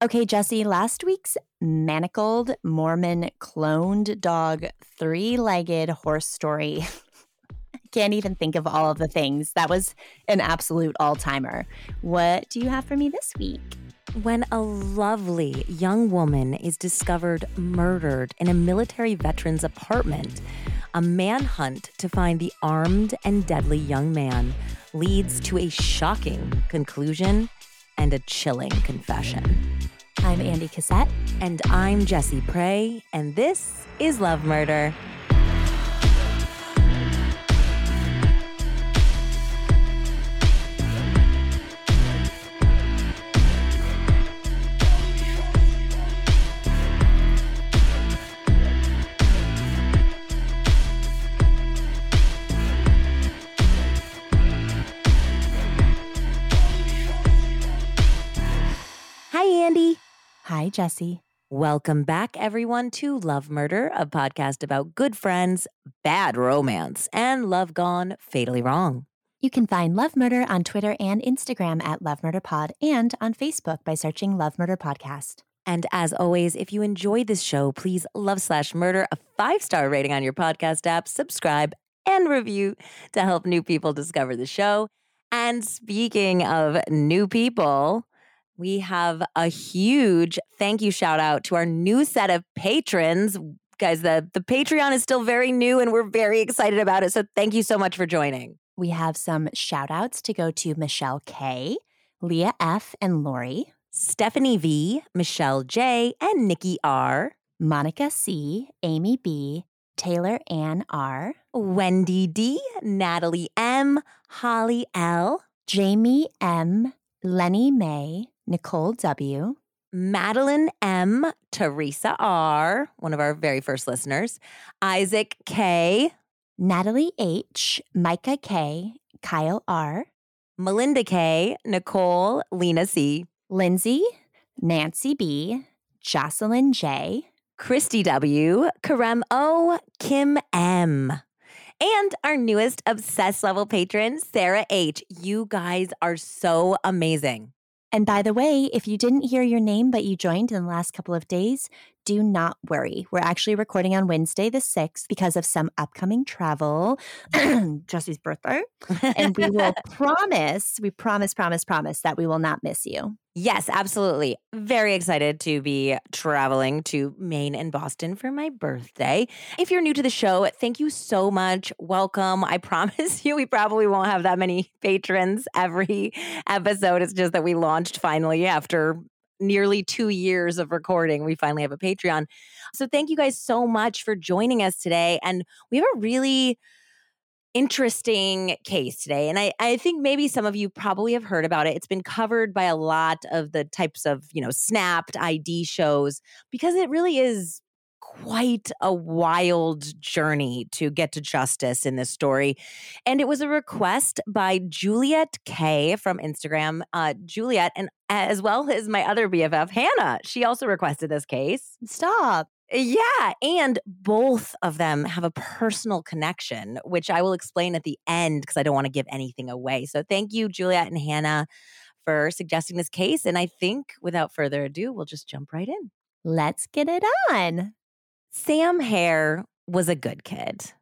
Okay, Jesse, last week's manacled Mormon cloned dog three legged horse story. Can't even think of all of the things. That was an absolute all timer. What do you have for me this week? When a lovely young woman is discovered murdered in a military veteran's apartment, a manhunt to find the armed and deadly young man leads to a shocking conclusion and a chilling confession. I'm Andy Cassette. And I'm Jessie Prey, and this is Love Murder. Hi, Jesse. Welcome back, everyone, to Love Murder, a podcast about good friends, bad romance, and love gone fatally wrong. You can find Love Murder on Twitter and Instagram at Love Murder Pod and on Facebook by searching Love Murder Podcast. And as always, if you enjoyed this show, please love slash murder a five star rating on your podcast app, subscribe, and review to help new people discover the show. And speaking of new people, we have a huge thank you shout out to our new set of patrons. Guys, the, the Patreon is still very new and we're very excited about it. So thank you so much for joining. We have some shout outs to go to Michelle K, Leah F, and Lori, Stephanie V, Michelle J, and Nikki R, Monica C, Amy B, Taylor Ann R, Wendy D, Natalie M, Holly L, Jamie M, Lenny May, Nicole W, Madeline M, Teresa R, one of our very first listeners, Isaac K, Natalie H, Micah K, Kyle R, Melinda K, Nicole, Lena C, Lindsay, Nancy B, Jocelyn J, Christy W, Karem O, Kim M. And our newest obsessed level patron, Sarah H. You guys are so amazing. And by the way, if you didn't hear your name but you joined in the last couple of days, do not worry. We're actually recording on Wednesday the 6th because of some upcoming travel, Jesse's birthday. And we will promise, we promise, promise, promise that we will not miss you. Yes, absolutely. Very excited to be traveling to Maine and Boston for my birthday. If you're new to the show, thank you so much. Welcome. I promise you, we probably won't have that many patrons every episode. It's just that we launched finally after nearly two years of recording. We finally have a Patreon. So thank you guys so much for joining us today. And we have a really interesting case today. And I, I think maybe some of you probably have heard about it. It's been covered by a lot of the types of, you know, snapped ID shows because it really is quite a wild journey to get to justice in this story. And it was a request by Juliet K from Instagram. Uh, Juliet, and as well as my other BFF, Hannah, she also requested this case. Stop. Yeah. And both of them have a personal connection, which I will explain at the end because I don't want to give anything away. So thank you, Juliet and Hannah, for suggesting this case. And I think without further ado, we'll just jump right in. Let's get it on. Sam Herr was a good kid.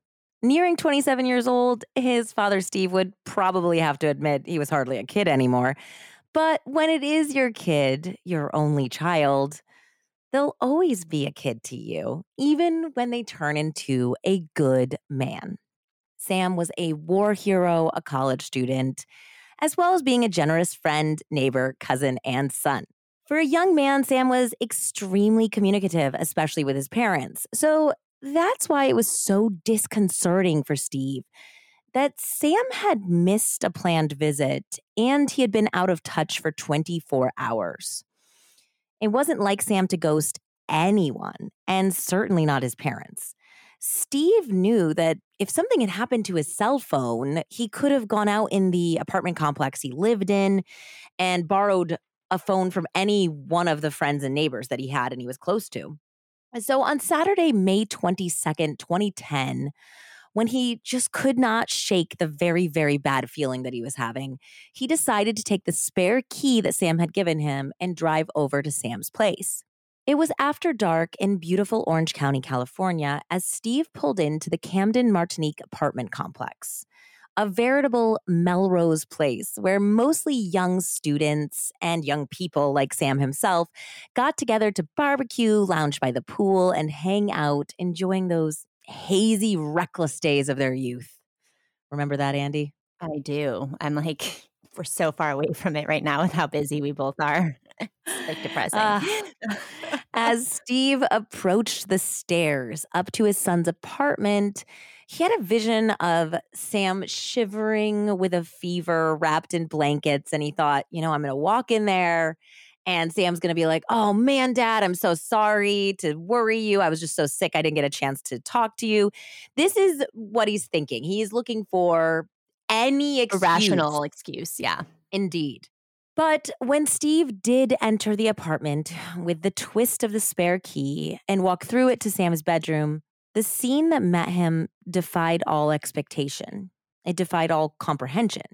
Nearing 27 years old, his father, Steve, would probably have to admit he was hardly a kid anymore. But when it is your kid, your only child, they'll always be a kid to you, even when they turn into a good man. Sam was a war hero, a college student, as well as being a generous friend, neighbor, cousin, and son. For a young man, Sam was extremely communicative, especially with his parents. So that's why it was so disconcerting for Steve that Sam had missed a planned visit and he had been out of touch for 24 hours. It wasn't like Sam to ghost anyone, and certainly not his parents. Steve knew that if something had happened to his cell phone, he could have gone out in the apartment complex he lived in and borrowed a phone from any one of the friends and neighbors that he had and he was close to. So on Saturday, May 22nd, 2010, When he just could not shake the very, very bad feeling that he was having, he decided to take the spare key that Sam had given him and drive over to Sam's place. It was after dark in beautiful Orange County, California, as Steve pulled into the Camden Martinique apartment complex a veritable Melrose place where mostly young students and young people like Sam himself got together to barbecue, lounge by the pool, and hang out, enjoying those hazy, reckless days of their youth. Remember that, Andy? I do. I'm like, we're so far away from it right now with how busy we both are. it's like depressing. Uh, as Steve approached the stairs up to his son's apartment, he had a vision of Sam shivering with a fever, wrapped in blankets. And he thought, you know, I'm going to walk in there and Sam's going to be like, oh man, dad, I'm so sorry to worry you. I was just so sick. I didn't get a chance to talk to you. This is what he's thinking. He's looking for any excuse. rational excuse. Yeah. Indeed. But when Steve did enter the apartment with the twist of the spare key and walk through it to Sam's bedroom, the scene that met him defied all expectation. It defied all comprehension.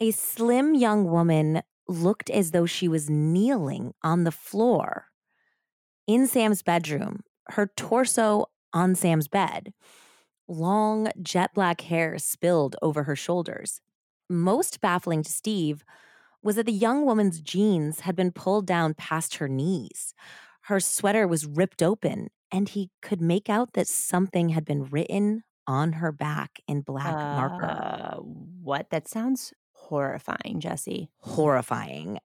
A slim young woman looked as though she was kneeling on the floor in Sam's bedroom, her torso on Sam's bed. Long, jet black hair spilled over her shoulders. Most baffling to Steve was that the young woman's jeans had been pulled down past her knees. Her sweater was ripped open and he could make out that something had been written on her back in black uh, marker. What? That sounds horrifying, Jesse. Horrifying.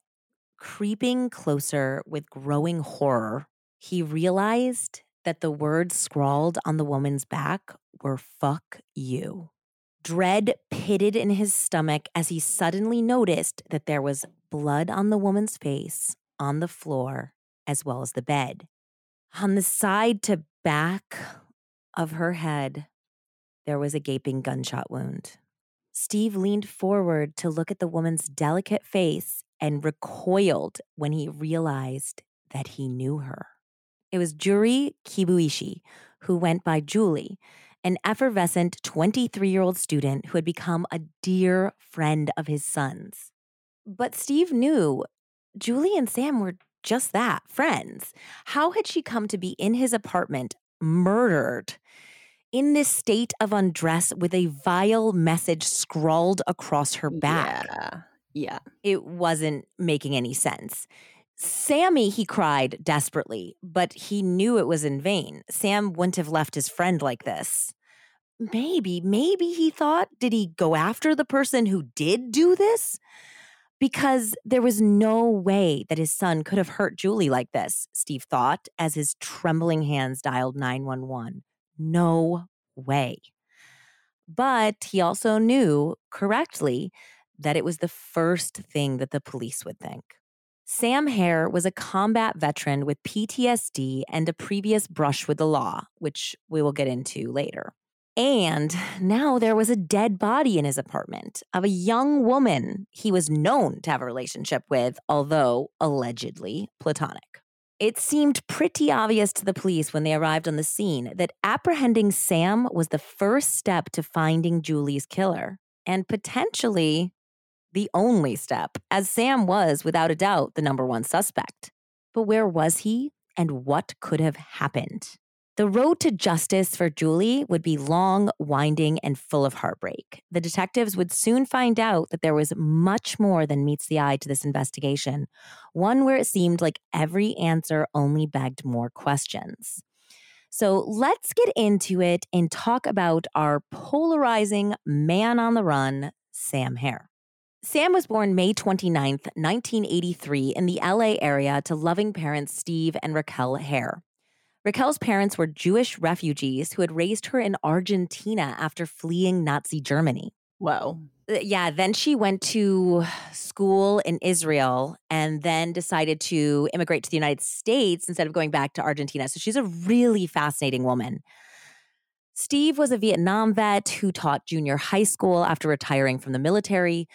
Creeping closer with growing horror, he realized that the words scrawled on the woman's back were fuck you. Dread pitted in his stomach as he suddenly noticed that there was blood on the woman's face, on the floor, as well as the bed. On the side to back of her head, there was a gaping gunshot wound. Steve leaned forward to look at the woman's delicate face and recoiled when he realized that he knew her. It was Juri Kibuishi, who went by Julie, an effervescent 23 year old student who had become a dear friend of his son's. But Steve knew Julie and Sam were just that, friends. How had she come to be in his apartment, murdered, in this state of undress with a vile message scrawled across her back? Yeah. Yeah. It wasn't making any sense. Sammy, he cried desperately, but he knew it was in vain. Sam wouldn't have left his friend like this. Maybe, maybe he thought, did he go after the person who did do this? Because there was no way that his son could have hurt Julie like this, Steve thought as his trembling hands dialed 911. No way. But he also knew correctly that it was the first thing that the police would think. Sam Herr was a combat veteran with PTSD and a previous brush with the law, which we will get into later. And now there was a dead body in his apartment of a young woman he was known to have a relationship with, although allegedly platonic. It seemed pretty obvious to the police when they arrived on the scene that apprehending Sam was the first step to finding Julie's killer, and potentially the only step, as Sam was, without a doubt, the number one suspect. But where was he, and what could have happened? The road to justice for Julie would be long, winding, and full of heartbreak. The detectives would soon find out that there was much more than meets the eye to this investigation, one where it seemed like every answer only begged more questions. So let's get into it and talk about our polarizing man on the run, Sam Herr. Sam was born May 29th, 1983, in the LA area to loving parents Steve and Raquel Herr. Raquel's parents were Jewish refugees who had raised her in Argentina after fleeing Nazi Germany. Whoa. Uh, yeah, then she went to school in Israel and then decided to immigrate to the United States instead of going back to Argentina. So she's a really fascinating woman. Steve was a Vietnam vet who taught junior high school after retiring from the military.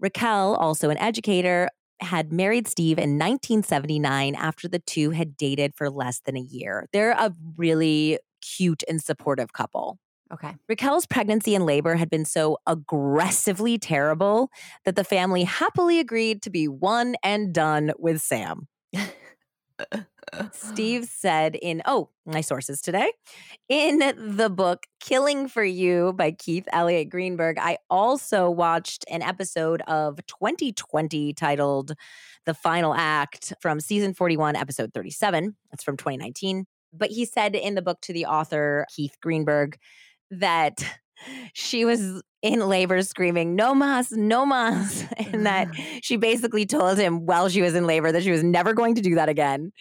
Raquel, also an educator, had married Steve in 1979 after the two had dated for less than a year. They're a really cute and supportive couple. Okay. Raquel's pregnancy and labor had been so aggressively terrible that the family happily agreed to be one and done with Sam. Steve said in, oh, my sources today, in the book Killing for You by Keith Elliot Greenberg, I also watched an episode of 20/20 titled The Final Act from season 41, episode 37. That's from 2019. But he said in the book to the author, Keith Greenberg, that she was in labor screaming, no mas, no mas. And that mm. she basically told him while she was in labor that she was never going to do that again.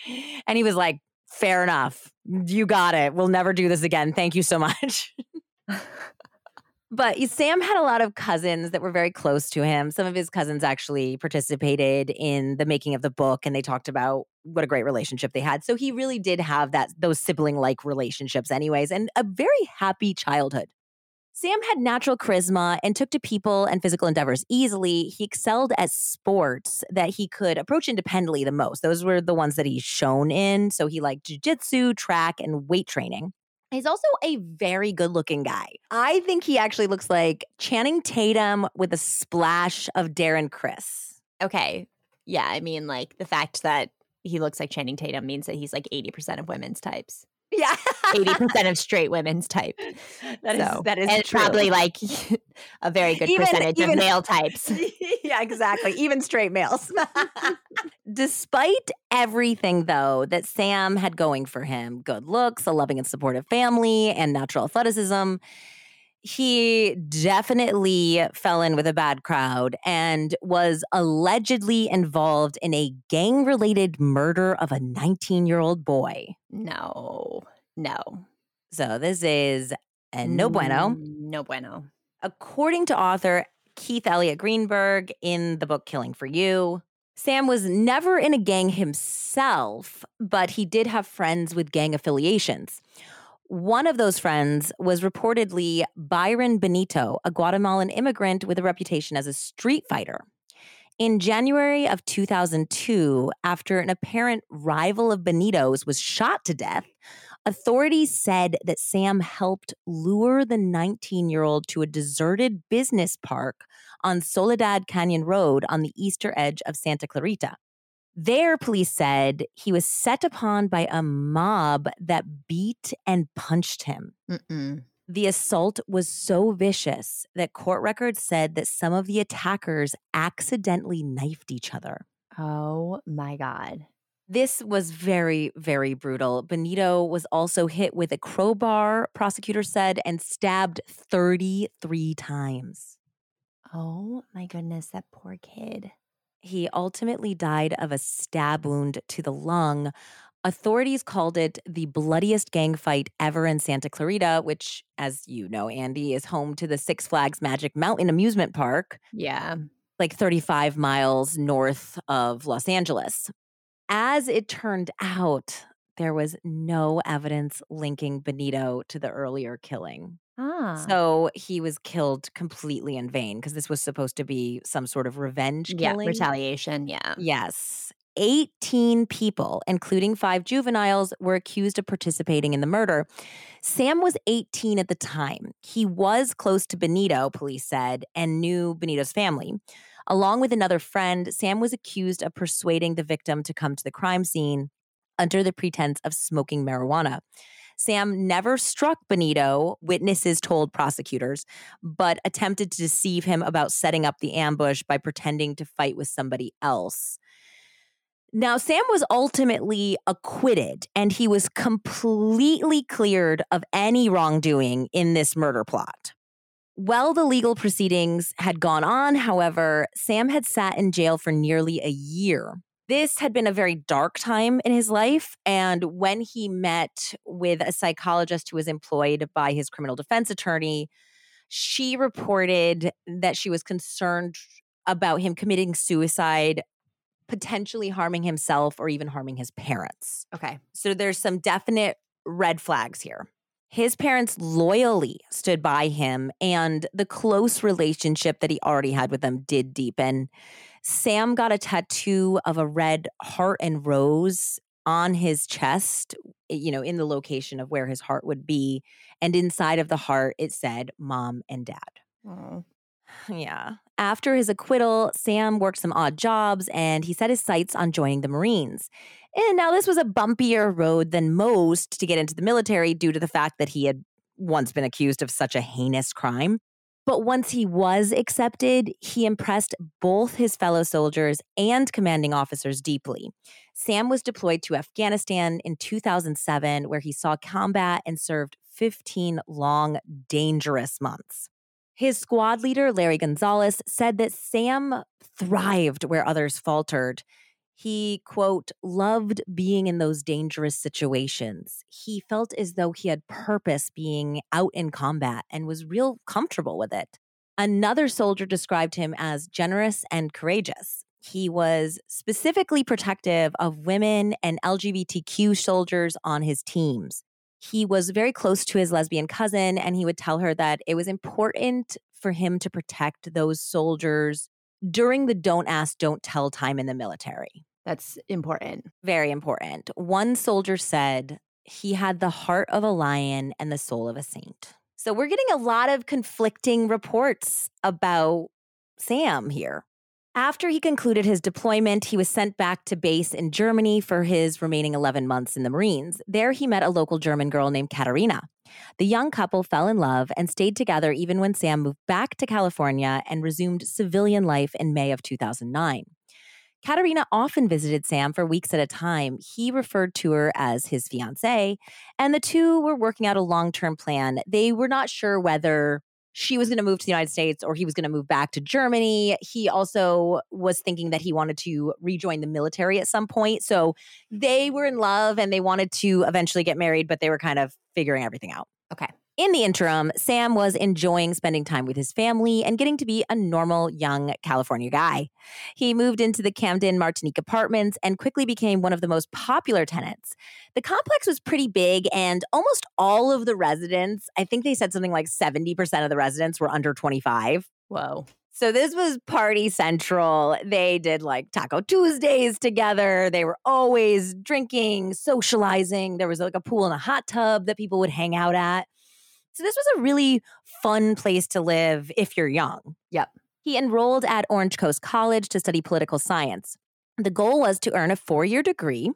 And he was like, fair enough. You got it. We'll never do this again. Thank you so much. but Sam had a lot of cousins that were very close to him. Some of his cousins actually participated in the making of the book and they talked about what a great relationship they had. So he really did have that those sibling like relationships anyways and a very happy childhood. Sam had natural charisma and took to people and physical endeavors easily. He excelled at sports that he could approach independently the most. Those were the ones that he shone in. So he liked jujitsu, track, and weight training. He's also a very good looking guy. I think he actually looks like Channing Tatum with a splash of Darren Criss. Okay. Yeah. I mean, like the fact that he looks like Channing Tatum means that he's like 80% of women's types. Yeah. 80% of straight women's type. That is So- that is and true. probably like a very good Even- percentage even- of male types. yeah, exactly. Even straight males. Despite everything, though, that Sam had going for him good looks, a loving and supportive family, and natural athleticism he definitely fell in with a bad crowd and was allegedly involved in a gang related murder of a 19 year old boy. No, no. So, this is a no bueno. Mm, No bueno. According to author Keith Elliot Greenberg in the book Killing for You, Sam was never in a gang himself, but he did have friends with gang affiliations. One of those friends was reportedly Byron Benito, a Guatemalan immigrant with a reputation as a street fighter. In January of 2002, after an apparent rival of Benito's was shot to death, authorities said that Sam helped lure the 19 year old to a deserted business park on Soledad Canyon Road on the eastern edge of Santa Clarita. There, police said he was set upon by a mob that beat and punched him. Mm-mm. The assault was so vicious that court records said that some of the attackers accidentally knifed each other. Oh my God. This was very, very brutal. Benito was also hit with a crowbar, prosecutors said, and stabbed 33 times. Oh my goodness, that poor kid. He ultimately died of a stab wound to the lung. Authorities called it the bloodiest gang fight ever in Santa Clarita, which, as you know, Andy, is home to the Six Flags Magic Mountain Amusement Park, Yeah. like 35 miles north of Los Angeles. As it turned out, there was no evidence linking Benito to the earlier killing. Ah. So he was killed completely in vain because this was supposed to be some sort of revenge yeah, killing. retaliation. Yeah. Yes. 18 people, including five juveniles, were accused of participating in the murder. Sam was 18 at the time. He was close to Benito, police said, and knew Benito's family. Along with another friend, Sam was accused of persuading the victim to come to the crime scene under the pretense of smoking marijuana. Sam never struck Benito, witnesses told prosecutors, but attempted to deceive him about setting up the ambush by pretending to fight with somebody else. Now, Sam was ultimately acquitted and he was completely cleared of any wrongdoing in this murder plot. While the legal proceedings had gone on, however, Sam had sat in jail for nearly a year. This had been a very dark time in his life. And when he met with a psychologist who was employed by his criminal defense attorney, she reported that she was concerned about him committing suicide, potentially harming himself or even harming his parents. Okay. So there's some definite red flags here. His parents loyally stood by him, and the close relationship that he already had with them did deepen. Sam got a tattoo of a red heart and rose on his chest eh, you know, in the location of where his heart would be. And inside of the heart, it said mom and dad. Oh. Yeah. After his acquittal, Sam worked some odd jobs and he set his sights on joining the Marines. And now this was a bumpier road than most to get into the military due to the fact that he had once been accused of such a heinous crime. But once he was accepted, he impressed both his fellow soldiers and commanding officers deeply. Sam was deployed to Afghanistan in 2007, where he saw combat and served 15 long, dangerous months. His squad leader, Larry Gonzalez, said that Sam thrived where others faltered. He, quote, loved being in those dangerous situations. He felt as though he had purpose being out in combat and was real comfortable with it. Another soldier described him as generous and courageous. He was specifically protective of women and LGBTQ soldiers on his teams. He was very close to his lesbian cousin, and he would tell her that it was important for him to protect those soldiers during the don't ask, don't tell time in the military. That's important. Very important. One soldier said he had the heart of a lion and the soul of a saint. So we're getting a lot of conflicting reports about Sam here. After he concluded his deployment, he was sent back to base in Germany for his remaining 11 months in the Marines. There, he met a local German girl named Katarina. The young couple fell in love and stayed together even when Sam moved back to California and resumed civilian life in May of 2009. Katarina often visited Sam for weeks at a time. He referred to her as his fiancee, and the two were working out a long term plan. They were not sure whether she was going to move to the United States or he was going to move back to Germany. He also was thinking that he wanted to rejoin the military at some point. So they were in love and they wanted to eventually get married, but they were kind of figuring everything out. Okay. In the interim, Sam was enjoying spending time with his family and getting to be a normal young California guy. He moved into the Camden Martinique apartments and quickly became one of the most popular tenants. The complex was pretty big, and almost all of the residents, I think they said something like 70% of the residents were under 25. Whoa. So this was party central. They did like Taco Tuesdays together. They were always drinking, socializing. There was like a pool and a hot tub that people would hang out at. So this was a really fun place to live if you're young. Yep. He enrolled at Orange Coast College to study political science. The goal was to earn a four year degree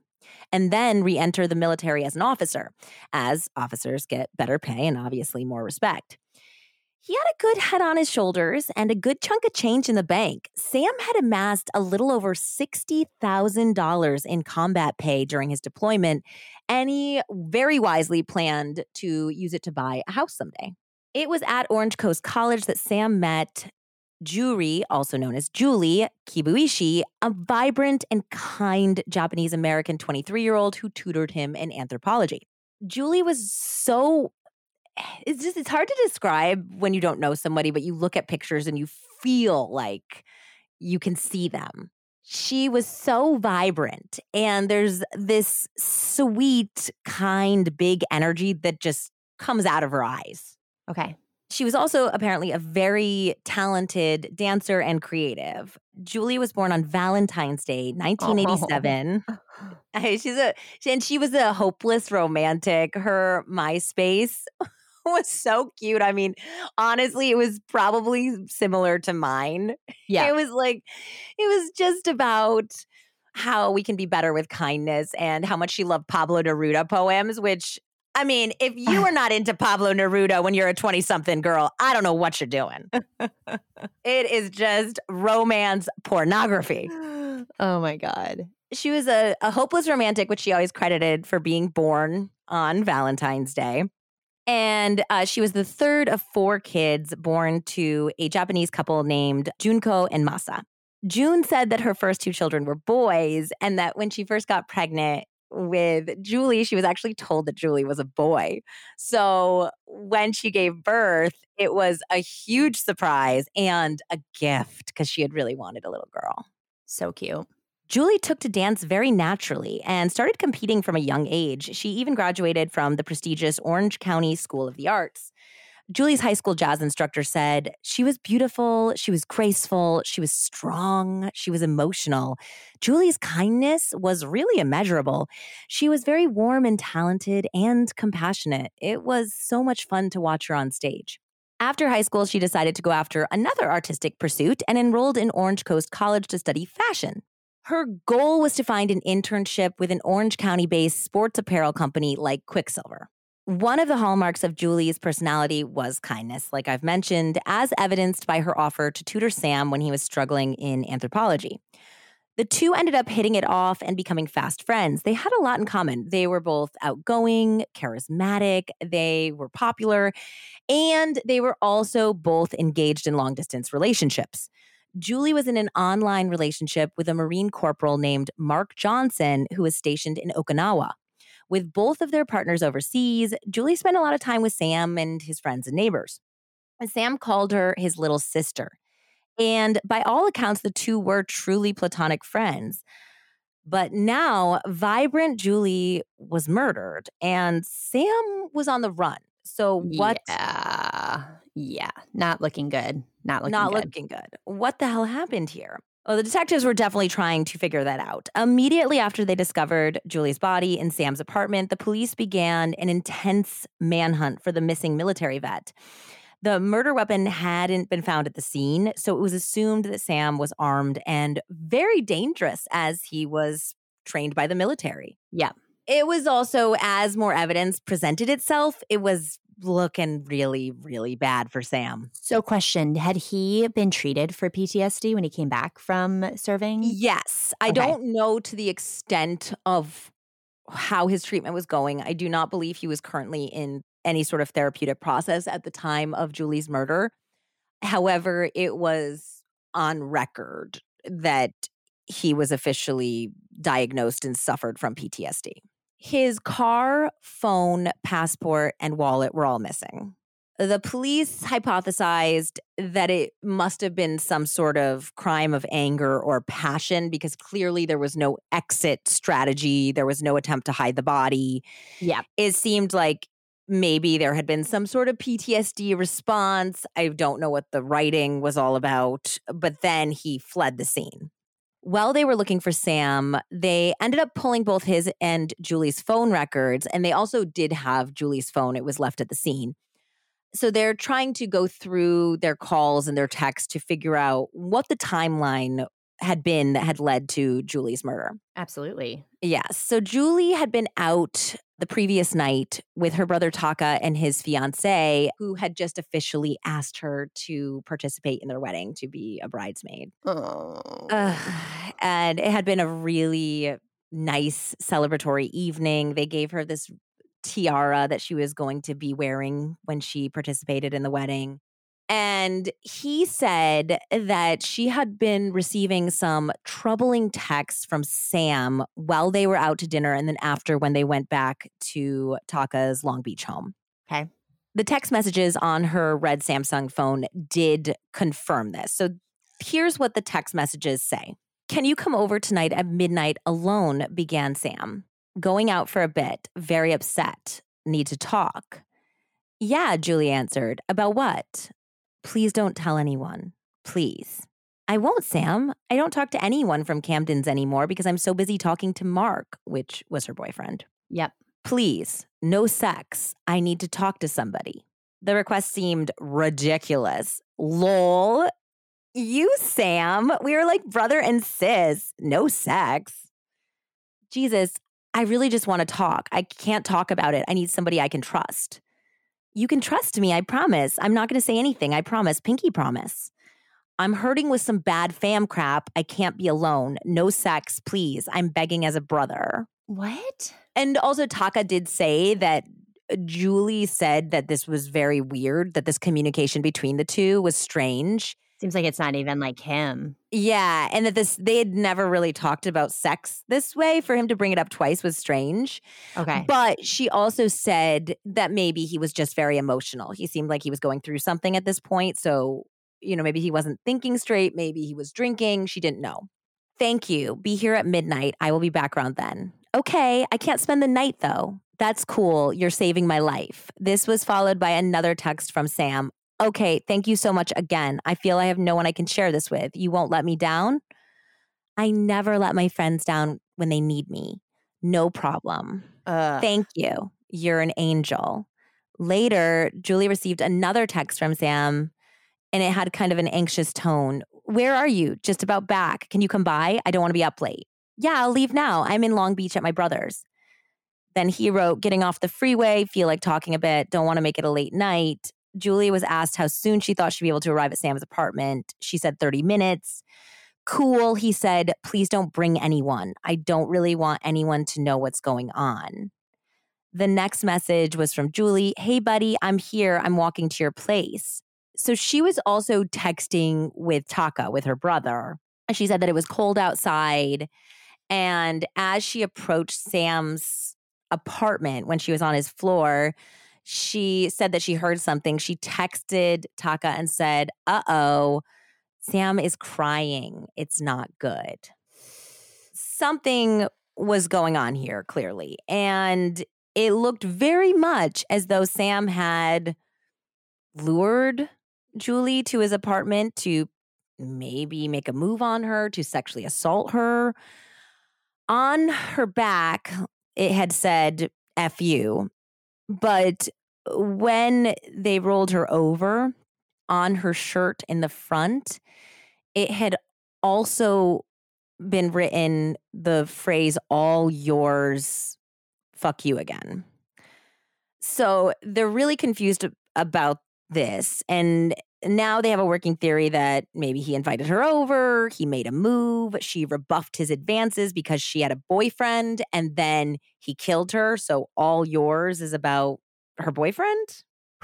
and then re enter the military as an officer, as officers get better pay and obviously more respect. He had a good head on his shoulders and a good chunk of change in the bank. Sam had amassed a little over $60,000 in combat pay during his deployment, and he very wisely planned to use it to buy a house someday. It was at Orange Coast College that Sam met Juri, also known as Julie Kibuishi, a vibrant and kind Japanese American 23 year old who tutored him in anthropology. Julie was so it's just it's hard to describe when you don't know somebody but you look at pictures and you feel like you can see them. She was so vibrant and there's this sweet kind big energy that just comes out of her eyes. Okay. she was also apparently a very talented dancer and creative. Julie was born on valentine's day 1987 she's a and she was a hopeless romantic. Her myspace was so cute. I mean, honestly, it was probably similar to mine. Yeah. It was like, it was just about how we can be better with kindness and how much she loved Pablo Neruda poems, which I mean, if you are not into Pablo Neruda when you're a 20 something girl, I don't know what you're doing. it is just romance pornography. Oh my God. She was a, a hopeless romantic, which she always credited for being born on Valentine's Day. And uh, she was the third of four kids born to a Japanese couple named Junko and Masa. June said that her first two children were boys, and that when she first got pregnant with Julie, she was actually told that Julie was a boy. So when she gave birth, it was a huge surprise and a gift because she had really wanted a little girl. So cute. Julie took to dance very naturally and started competing from a young age. She even graduated from the prestigious Orange County School of the Arts. Julie's high school jazz instructor said she was beautiful, she was graceful, she was strong, she was emotional. Julie's kindness was really immeasurable. She was very warm and talented and compassionate. It was so much fun to watch her on stage. After high school, she decided to go after another artistic pursuit and enrolled in Orange Coast College to study fashion. Her goal was to find an internship with an Orange County based sports apparel company like Quiksilver. One of the hallmarks of Julie's personality was kindness, like I've mentioned, as evidenced by her offer to tutor Sam when he was struggling in anthropology. The two ended up hitting it off and becoming fast friends. They had a lot in common. They were both outgoing, charismatic, they were popular, and they were also both engaged in long distance relationships. Julie was in an online relationship with a Marine corporal named Mark Johnson, who was stationed in Okinawa. With both of their partners overseas, Julie spent a lot of time with Sam and his friends and neighbors. And Sam called her his little sister. And by all accounts, the two were truly platonic friends. But now, vibrant Julie was murdered and Sam was on the run. So, what? Yeah. Yeah. Not looking good. Not looking not good. looking good. What the hell happened here? Well, the detectives were definitely trying to figure that out. Immediately after they discovered Julie's body in Sam's apartment, the police began an intense manhunt for the missing military vet. The murder weapon hadn't been found at the scene, so it was assumed that Sam was armed and very dangerous as he was trained by the military. Yeah. It was also, as more evidence presented itself, it was looking really, really bad for Sam. So, question Had he been treated for PTSD when he came back from serving? Yes. I Okay. don't know to the extent of how his treatment was going. I do not believe he was currently in any sort of therapeutic process at the time of Julie's murder. However, it was on record that he was officially diagnosed and suffered from PTSD. His car, phone, passport, and wallet were all missing. The police hypothesized that it must have been some sort of crime of anger or passion because clearly there was no exit strategy. There was no attempt to hide the body. Yeah. It seemed like maybe there had been some sort of PTSD response. I don't know what the writing was all about, but then he fled the scene. While they were looking for Sam, they ended up pulling both his and Julie's phone records, and they also did have Julie's phone. It was left at the scene. So they're trying to go through their calls and their texts to figure out what the timeline had been that had led to Julie's murder. Absolutely. Yes. So Julie had been out the previous night with her brother Taka and his fiance, who had just officially asked her to participate in their wedding to be a bridesmaid. Oh. Ugh. and it had been a really nice celebratory evening. They gave her this tiara that she was going to be wearing when she participated in the wedding. And he said that she had been receiving some troubling texts from Sam while they were out to dinner and then after when they went back to Taka's Long Beach home. Okay. The text messages on her red Samsung phone did confirm this. So here's what the text messages say Can you come over tonight at midnight alone? began Sam. Going out for a bit, very upset. Need to talk. Yeah, Julie answered. About what? Please don't tell anyone. Please. I won't, Sam. I don't talk to anyone from Camden's anymore because I'm so busy talking to Mark, which was her boyfriend. Yep. Please, no sex. I need to talk to somebody. The request seemed ridiculous. Lol. You, Sam. We were like brother and sis. No sex. Jesus, I really just want to talk. I can't talk about it. I need somebody I can trust. You can trust me, I promise. I'm not going to say anything. I promise. Pinky promise. I'm hurting with some bad fam crap. I can't be alone. No sex, please. I'm begging as a brother. What? And also, Taka did say that uh, Julie said that this was very weird, that this communication between the two was strange. Seems like it's not even like him. Yeah. And that this, they had never really talked about sex this way. For him to bring it up twice was strange. Okay. But she also said that maybe he was just very emotional. He seemed like he was going through something at this point. So, you know, maybe he wasn't thinking straight. Maybe he was drinking. She didn't know. Thank you. Be here at midnight. I will be back around then. Okay, I can't spend the night though. That's cool. You're saving my life. This was followed by another text from Sam. Okay, thank you so much again. I feel I have no one I can share this with. You won't let me down? I never let my friends down when they need me. No problem. Ugh. Thank you. You're an angel. Later, Julie received another text from Sam and it had kind of an anxious tone. Where are you? Just about back. Can you come by? I don't want to be up late. Yeah, I'll leave now. I'm in Long Beach at my brother's. Then he wrote, getting off the freeway, feel like talking a bit, don't want to make it a late night. Julia was asked how soon she thought she'd be able to arrive at Sam's apartment. She said 30 minutes. Cool, he said, please don't bring anyone. I don't really want anyone to know what's going on. The next message was from Julie Hey, buddy, I'm here. I'm walking to your place. So she was also texting with Taka, with her brother. And she said that it was cold outside. And as she approached Sam's apartment when she was on his floor, she said that she heard something. She texted Taka and said, Uh oh, Sam is crying. It's not good. Something was going on here, clearly. And it looked very much as though Sam had lured Julie to his apartment to maybe make a move on her, to sexually assault her. On her back, it had said F you. But when they rolled her over on her shirt in the front, it had also been written the phrase all yours fuck you again. So they're really confused about this and now they have a working theory that maybe he invited her over, he made a move, she rebuffed his advances because she had a boyfriend, and then he killed her. So all yours is about her boyfriend?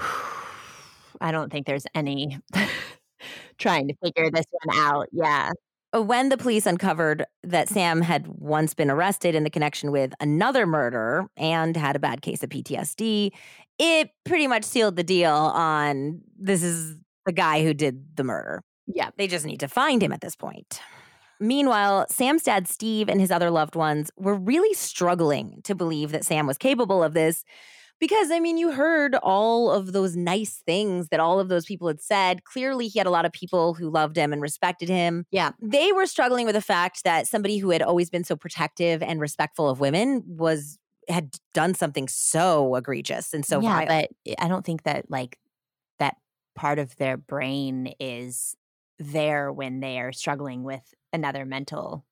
I don't think there's any trying to figure this one out. Yeah. Uh, When the police uncovered that Sam had once been arrested in the connection with another murder and had a bad case of PTSD, it pretty much sealed the deal on this is the guy who did the murder. Yeah. They just need to find him at this point. Meanwhile, Sam's dad, Steve, and his other loved ones were really struggling to believe that Sam was capable of this because, I mean, you heard all of those nice things that all of those people had said. Clearly, he had a lot of people who loved him and respected him. Yeah. They were struggling with the fact that somebody who had always been so protective and respectful of women was had done something so egregious and so yeah, violent. but eh, I don't think that like part of their brain is there when they are struggling with another mental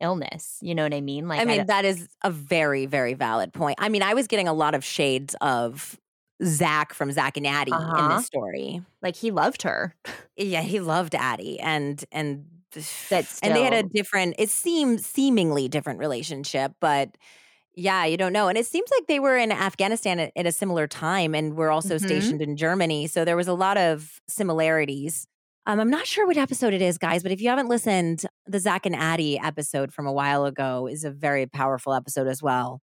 illness. You know what I mean? Like I mean, don't- that is a very, very valid point. I mean, I was getting a lot of shades of Zach from Zach and Addie in Uh-huh. this story. like he loved her. Yeah, he loved Addie, and and That's and they had a different. It seemed seemingly different relationship, but yeah, you don't know. And it seems like they were in Afghanistan at, at a similar time, and were also Mhm. stationed in Germany. So there was a lot of similarities. Um, I'm not sure what episode it is, guys, but if you haven't listened, the Zach and Addie episode from a while ago is a very powerful episode as well.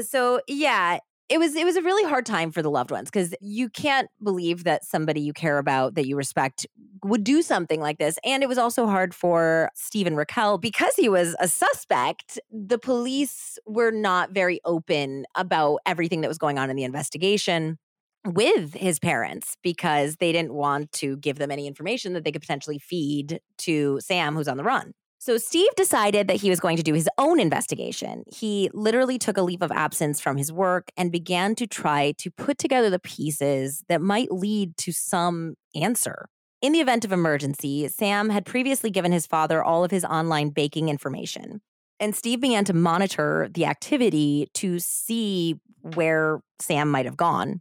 So yeah, it was it was a really hard time for the loved ones because you can't believe that somebody you care about that you respect would do something like this. And it was also hard for Stephen Raquel because he was a suspect. The police were not very open about everything that was going on in the investigation with his parents because they didn't want to give them any information that they could potentially feed to Sam, who's on the run. So Steve decided that he was going to do his own investigation. He literally took a leave of absence from his work and began to try to put together the pieces that might lead to some answer. In the event of emergency, Sam had previously given his father all of his online baking information. And Steve began to monitor the activity to see where Sam might have gone.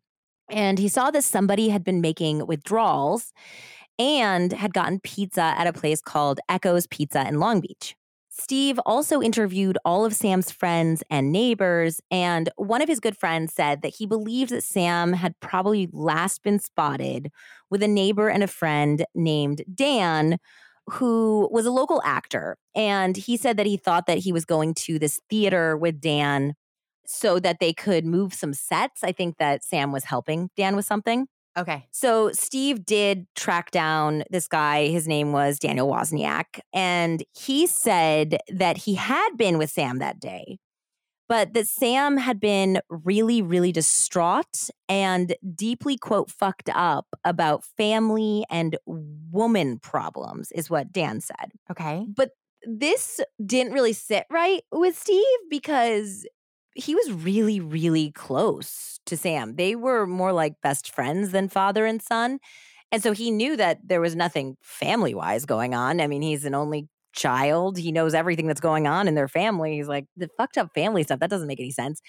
And he saw that somebody had been making withdrawals and had gotten pizza at a place called Echoes Pizza in Long Beach. Steve also interviewed all of Sam's friends and neighbors, and one of his good friends said that he believed that Sam had probably last been spotted with a neighbor and a friend named Dan, who was a local actor. And he said that he thought that he was going to this theater with Dan so that they could move some sets. I think that Sam was helping Dan with something. Okay. So Steve did track down this guy. His name was Daniel Wozniak. And he said that he had been with Sam that day, but that Sam had been really, really distraught and deeply, quote, fucked up about family and woman problems, is what Dan said. Okay. But this didn't really sit right with Steve because he was really, really close to Sam. They were more like best friends than father and son. And so he knew that there was nothing family wise going on. I mean, he's an only child. He knows everything that's going on in their family. He's like, the fucked up family stuff, that doesn't make any sense.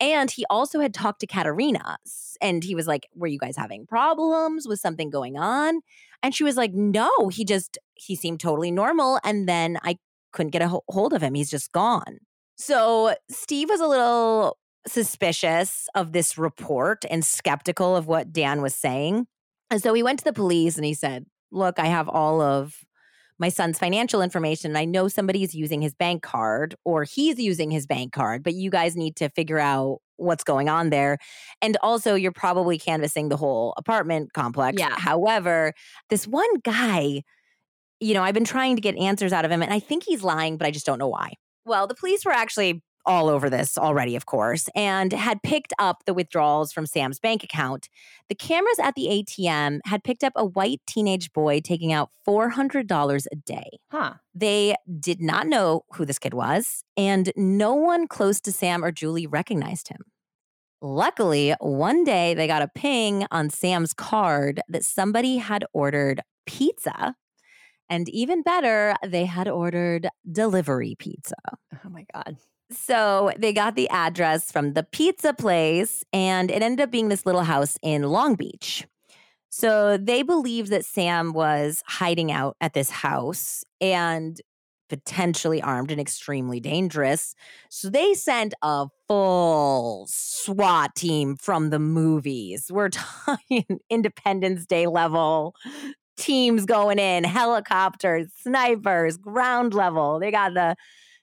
And he also had talked to Katerina and he was like, Were you guys having problems? Was something going on? And she was like, No, he just, he seemed totally normal. And then I couldn't get a hold of him. He's just gone. So Steve was a little suspicious of this report and skeptical of what Dan was saying. And so he went to the police and he said, Look, I have all of my son's financial information. I know somebody's using his bank card or he's using his bank card, but you guys need to figure out what's going on there. And also, you're probably canvassing the whole apartment complex. Yeah. However, this one guy, you know, I've been trying to get answers out of him, and I think he's lying, but I just don't know why. Well, the police were actually all over this already, of course, and had picked up the withdrawals from Sam's bank account. The cameras at the ATM had picked up a white teenage boy taking out $400 a day. Huh. They did not know who this kid was, and no one close to Sam or Julie recognized him. Luckily, one day they got a ping on Sam's card that somebody had ordered pizza. And even better, they had ordered delivery pizza. Oh my God. So they got the address from the pizza place, and it ended up being this little house in Long Beach. So they believed that Sam was hiding out at this house and potentially armed and extremely dangerous. So they sent a full SWAT team from the movies. We're talking Independence Day level teams going in, helicopters, snipers, ground level. They got the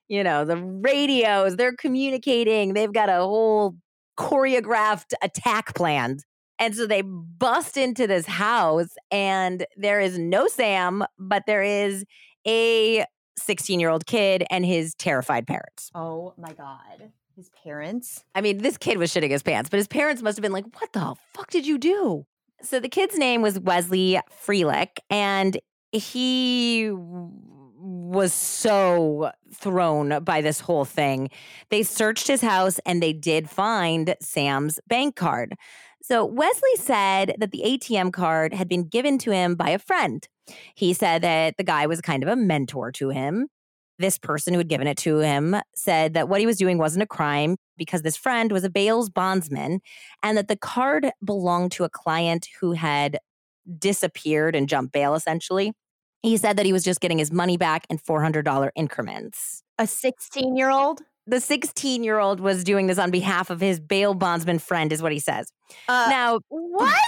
you know, the radios, they're communicating. They've got a whole choreographed attack planned. And so they bust into this house, and there is no Sam, but there is a 16 year old kid and his terrified parents. Oh my God. His parents? I mean, this kid was shitting his pants, but his parents must have been like, What the fuck did you do? So the kid's name was Wesley Freelick, and he was so thrown by this whole thing. They searched his house and they did find Sam's bank card. So Wesley said that the ATM card had been given to him by a friend. He said that the guy was kind of a mentor to him. This person who had given it to him said that what he was doing wasn't a crime because this friend was a bail's bondsman and that the card belonged to a client who had disappeared and jumped bail essentially. He said that he was just getting his money back in $400 increments. A 16 year old? The 16 year old was doing this on behalf of his bail bondsman friend, is what he says. Uh, now, what?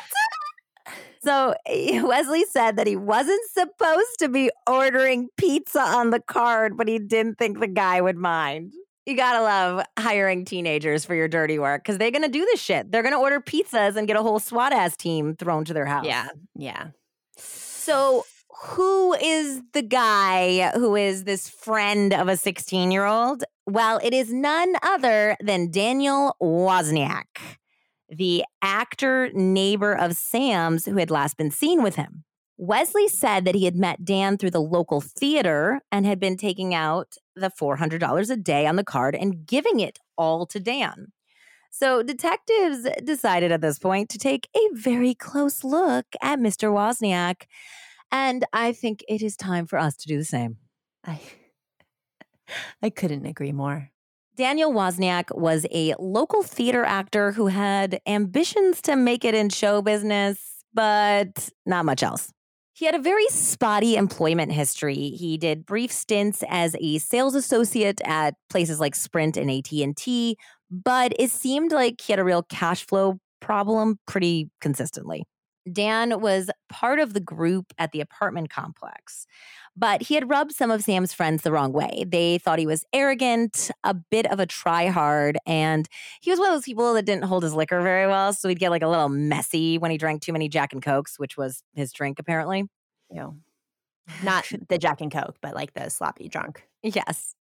So eh, Wesley said that he wasn't supposed to be ordering pizza on the card, but he didn't think the guy would mind. You gotta love hiring teenagers for your dirty work because they're gonna do this shit. They're gonna order pizzas and get a whole SWAT ass team thrown to their house. Yeah. Yeah. So who is the guy who is this friend of a 16 year old? Well, it is none other than Daniel Wozniak, the actor neighbor of Sam's who had last been seen with him. Wesley said that he had met Dan through the local theater and had been taking out the $400 a day on the card and giving it all to Dan. So, detectives decided at this point to take a very close look at Mr. Wozniak and I think it is time for us to do the same. I I couldn't agree more. Daniel Wozniak was a local theater actor who had ambitions to make it in show business, but not much else. He had a very spotty employment history. He did brief stints as a sales associate at places like Sprint and AT&T, but it seemed like he had a real cash flow problem pretty consistently. Dan was part of the group at the apartment complex, but he had rubbed some of Sam's friends the wrong way. They thought he was arrogant, a bit of a tryhard, and he was one of those people that didn't hold his liquor very well. So he'd get like a little messy when he drank too many Jack and Cokes, which was his drink apparently. Know, not the Jack and Coke, but like the sloppy drunk. Yes.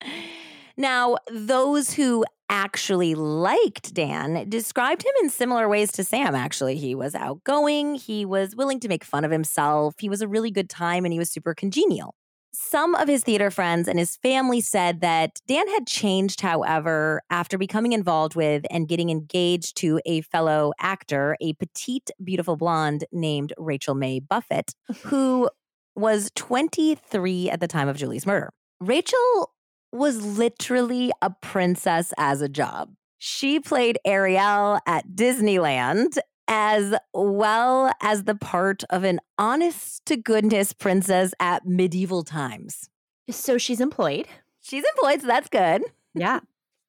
Now, those who actually liked Dan described him in similar ways to Sam, actually. He was outgoing, he was willing to make fun of himself, he was a really good time, and he was super congenial. Some of his theater friends and his family said that Dan had changed, however, after becoming involved with and getting engaged to a fellow actor, a petite, beautiful blonde named Rachel Mae Buffett, who was 23 at the time of Julie's murder. Rachel was literally a princess as a job. She played Ariel at Disneyland as well as the part of an honest to goodness princess at medieval times. So she's employed. She's employed, so that's good. Yeah.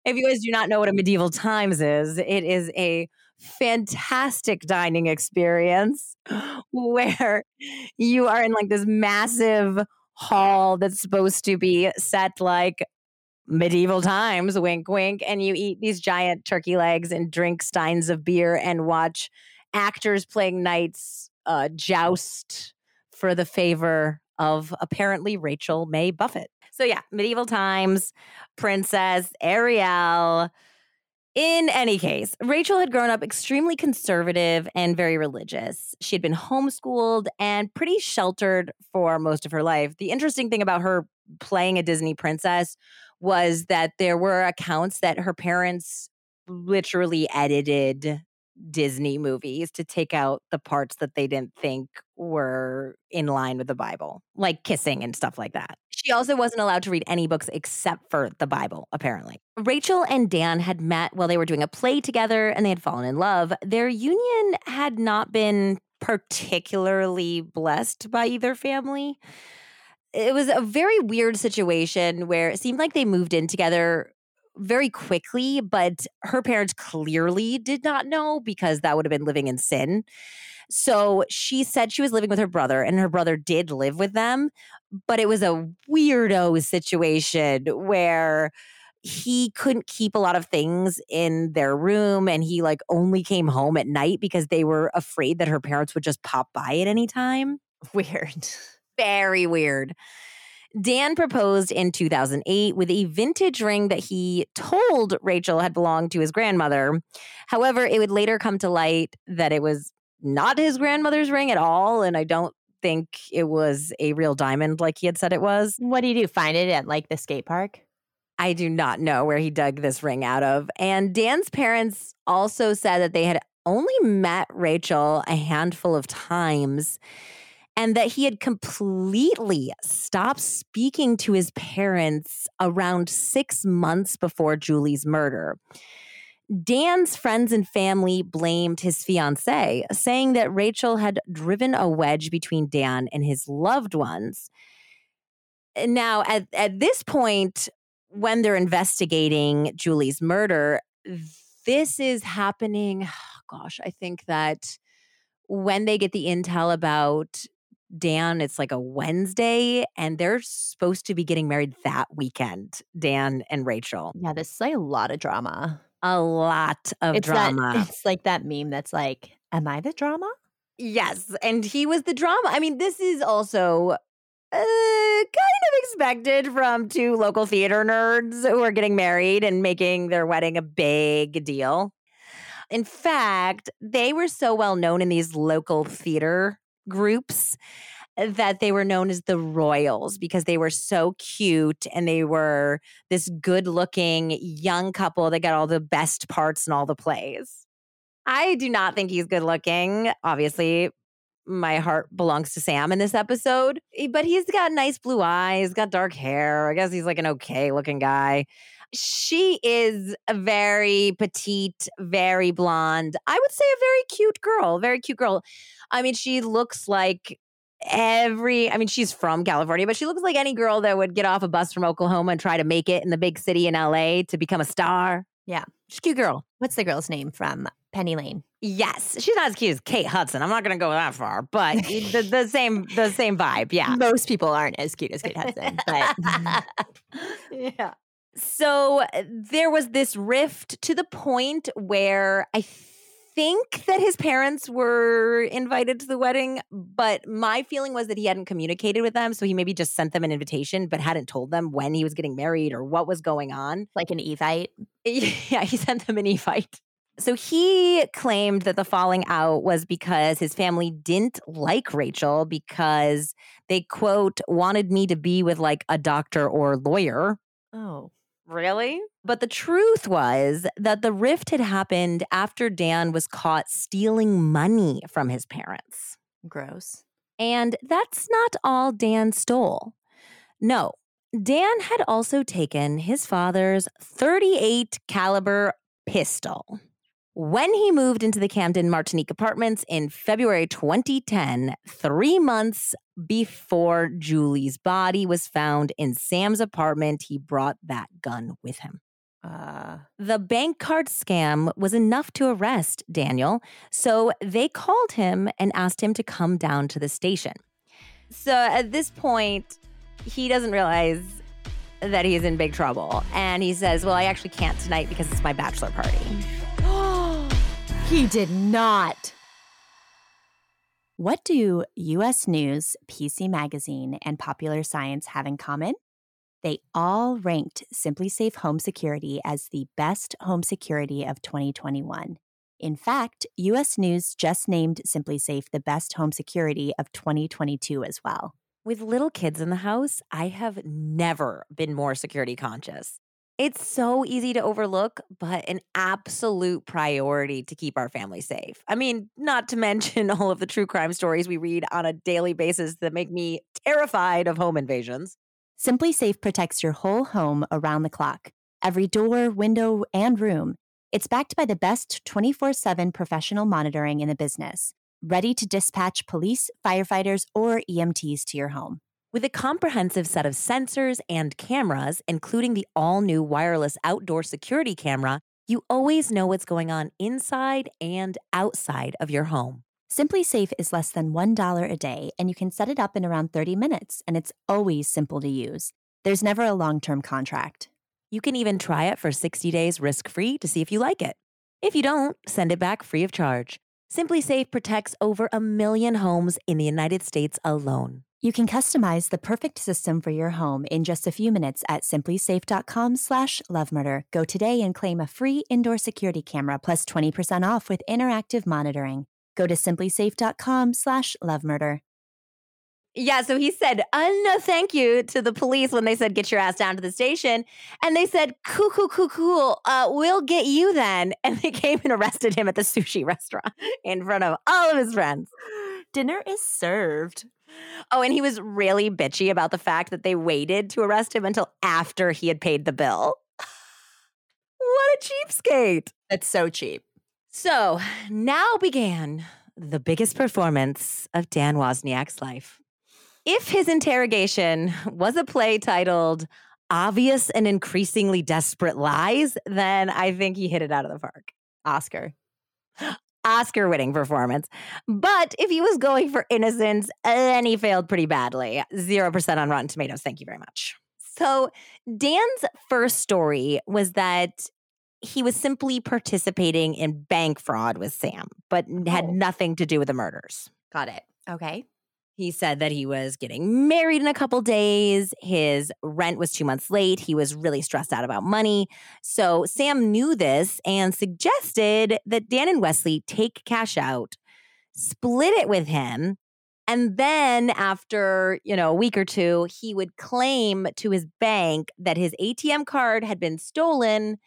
If you guys do not know what a medieval times is, it is a fantastic dining experience where you are in like this massive hall that's supposed to be set like medieval times, wink, wink, and you eat these giant turkey legs and drink steins of beer and watch actors playing knights uh, joust for the favor of apparently Rachel Mae Buffett. So, yeah, medieval times, princess, Ariel. In any case, Rachel had grown up extremely conservative and very religious. She had been homeschooled and pretty sheltered for most of her life. The interesting thing about her playing a Disney princess was that there were accounts that her parents literally edited Disney movies to take out the parts that they didn't think were in line with the Bible, like kissing and stuff like that. She also wasn't allowed to read any books except for the Bible, apparently. Rachel and Dan had met while they were doing a play together and they had fallen in love. Their union had not been particularly blessed by either family. It was a very weird situation where it seemed like they moved in together very quickly, but her parents clearly did not know because that would have been living in sin. So she said she was living with her brother, and her brother did live with them, but it was a weirdo situation where he couldn't keep a lot of things in their room and he like only came home at night because they were afraid that her parents would just pop by at any time. Weird. Very weird. Dan proposed in 2008 with a vintage ring that he told Rachel had belonged to his grandmother. However, it would later come to light that it was not his grandmother's ring at all. And I don't think it was a real diamond like he had said it was. What do you do? Find it at like the skate park? I do not know where he dug this ring out of. And Dan's parents also said that they had only met Rachel a handful of times and that he had completely stopped speaking to his parents around six months before Julie's murder. Dan's friends and family blamed his fiance, saying that Rachel had driven a wedge between Dan and his loved ones. Now, at, at this point, when they're investigating Julie's murder, this is happening. Gosh, I think that when they get the intel about Dan, it's like a Wednesday, and they're supposed to be getting married that weekend, Dan and Rachel. Yeah, this is like a lot of drama. A lot of it's drama. That, it's like that meme that's like, Am I the drama? Yes. And he was the drama. I mean, this is also uh, kind of expected from two local theater nerds who are getting married and making their wedding a big deal. In fact, they were so well known in these local theater groups that they were known as the Royals because they were so cute and they were this good looking young couple that got all the best parts in all the plays. I do not think he's good looking. Obviously, my heart belongs to Sam in this episode, eh, but he's got nice blue eyes, got dark hair. I guess he's like an okay looking guy. She is a very petite, very blonde. I would say a very cute girl, very cute girl. I mean, she looks like every I mean, she's from California, but she looks like any girl that would get off a bus from Oklahoma and try to make it in the big city in LA to become a star. Yeah. She's a cute girl. What's the girl's name from Penny Lane? Yes. She's not as cute as Kate Hudson. I'm not gonna go that far, but the, the same the same vibe. Yeah. Most people aren't as cute as Kate Hudson, but yeah. So uh, there was this rift to the point where I think that his parents were invited to the wedding, but my feeling was that he hadn't communicated with them. So he maybe just sent them an invitation, but hadn't told them when he was getting married or what was going on. Like an Evite. Yeah, he sent them an Evite. So he claimed that the falling out was because his family didn't like Rachel because they, quote, wanted me to be with like a doctor or lawyer. Oh. Really? But the truth was that the rift had happened after Dan was caught stealing money from his parents. Gross. And that's not all Dan stole. No, Dan had also taken his father's 38 caliber pistol. When he moved into the Camden Martinique apartments in February 2010, three months before Julie's body was found in Sam's apartment, he brought that gun with him. Uh, The bank card scam was enough to arrest Daniel, so they called him and asked him to come down to the station. So at this point, he doesn't realize that he's in big trouble. And he says, Well, I actually can't tonight because it's my bachelor party. he did not. What do US News, PC Magazine, and Popular Science have in common? They all ranked SimpliSafe Home Security as the best home security of 2021. In fact, US News just named SimpliSafe the best home security of 2022 as well. With little kids in the house, I have never been more security conscious. It's so easy to overlook, but an absolute priority to keep our family safe. I mean, not to mention all of the true crime stories we read on a daily basis that make me terrified of home invasions. SimpliSafe protects your whole home around the clock, every door, window, and room. It's backed by the best 24 7 professional monitoring in the business, ready to dispatch police, firefighters, or EMTs to your home. With a comprehensive set of sensors and cameras, including the all new wireless outdoor security camera, you always know what's going on inside and outside of your home. SimpliSafe is less than $1 a day, and you can set it up in around 30 minutes, and it's always simple to use. There's never a long term contract. You can even try it for 60 days risk free to see if you like it. If you don't, send it back free of charge. SimpliSafe protects over a million homes in the United States alone. You can customize the perfect system for your home in just a few minutes at simplisafe.com slash lovemurder. Go today and claim a free indoor security camera plus 20% off with interactive monitoring. Go to simplisafe.com slash lovemurder. Yeah, so he said, uh, no, thank you to the police when they said, get your ass down to the station. And they said, cool, cool, cool, cool. Uh, we'll get you then. And they came and arrested him at the sushi restaurant in front of all of his friends. Dinner is served. Oh, and he was really bitchy about the fact that they waited to arrest him until after he had paid the bill. what a cheapskate. That's so cheap. So now began the biggest performance of Dan Wozniak's life. If his interrogation was a play titled Obvious and Increasingly Desperate Lies, then I think he hit it out of the park. Oscar. Oscar winning performance. But if he was going for innocence, then he failed pretty badly. 0% on Rotten Tomatoes. Thank you very much. So, Dan's first story was that he was simply participating in bank fraud with Sam, but had Oh. nothing to do with the murders. Got it. Okay. He said that he was getting married in a couple days. His rent was two months late. He was really stressed out about money. So Sam knew this and suggested that Dan and Wesley take cash out, split it with him. And then after, you know, a week or two, he would claim to his bank that his ATM card had been stolen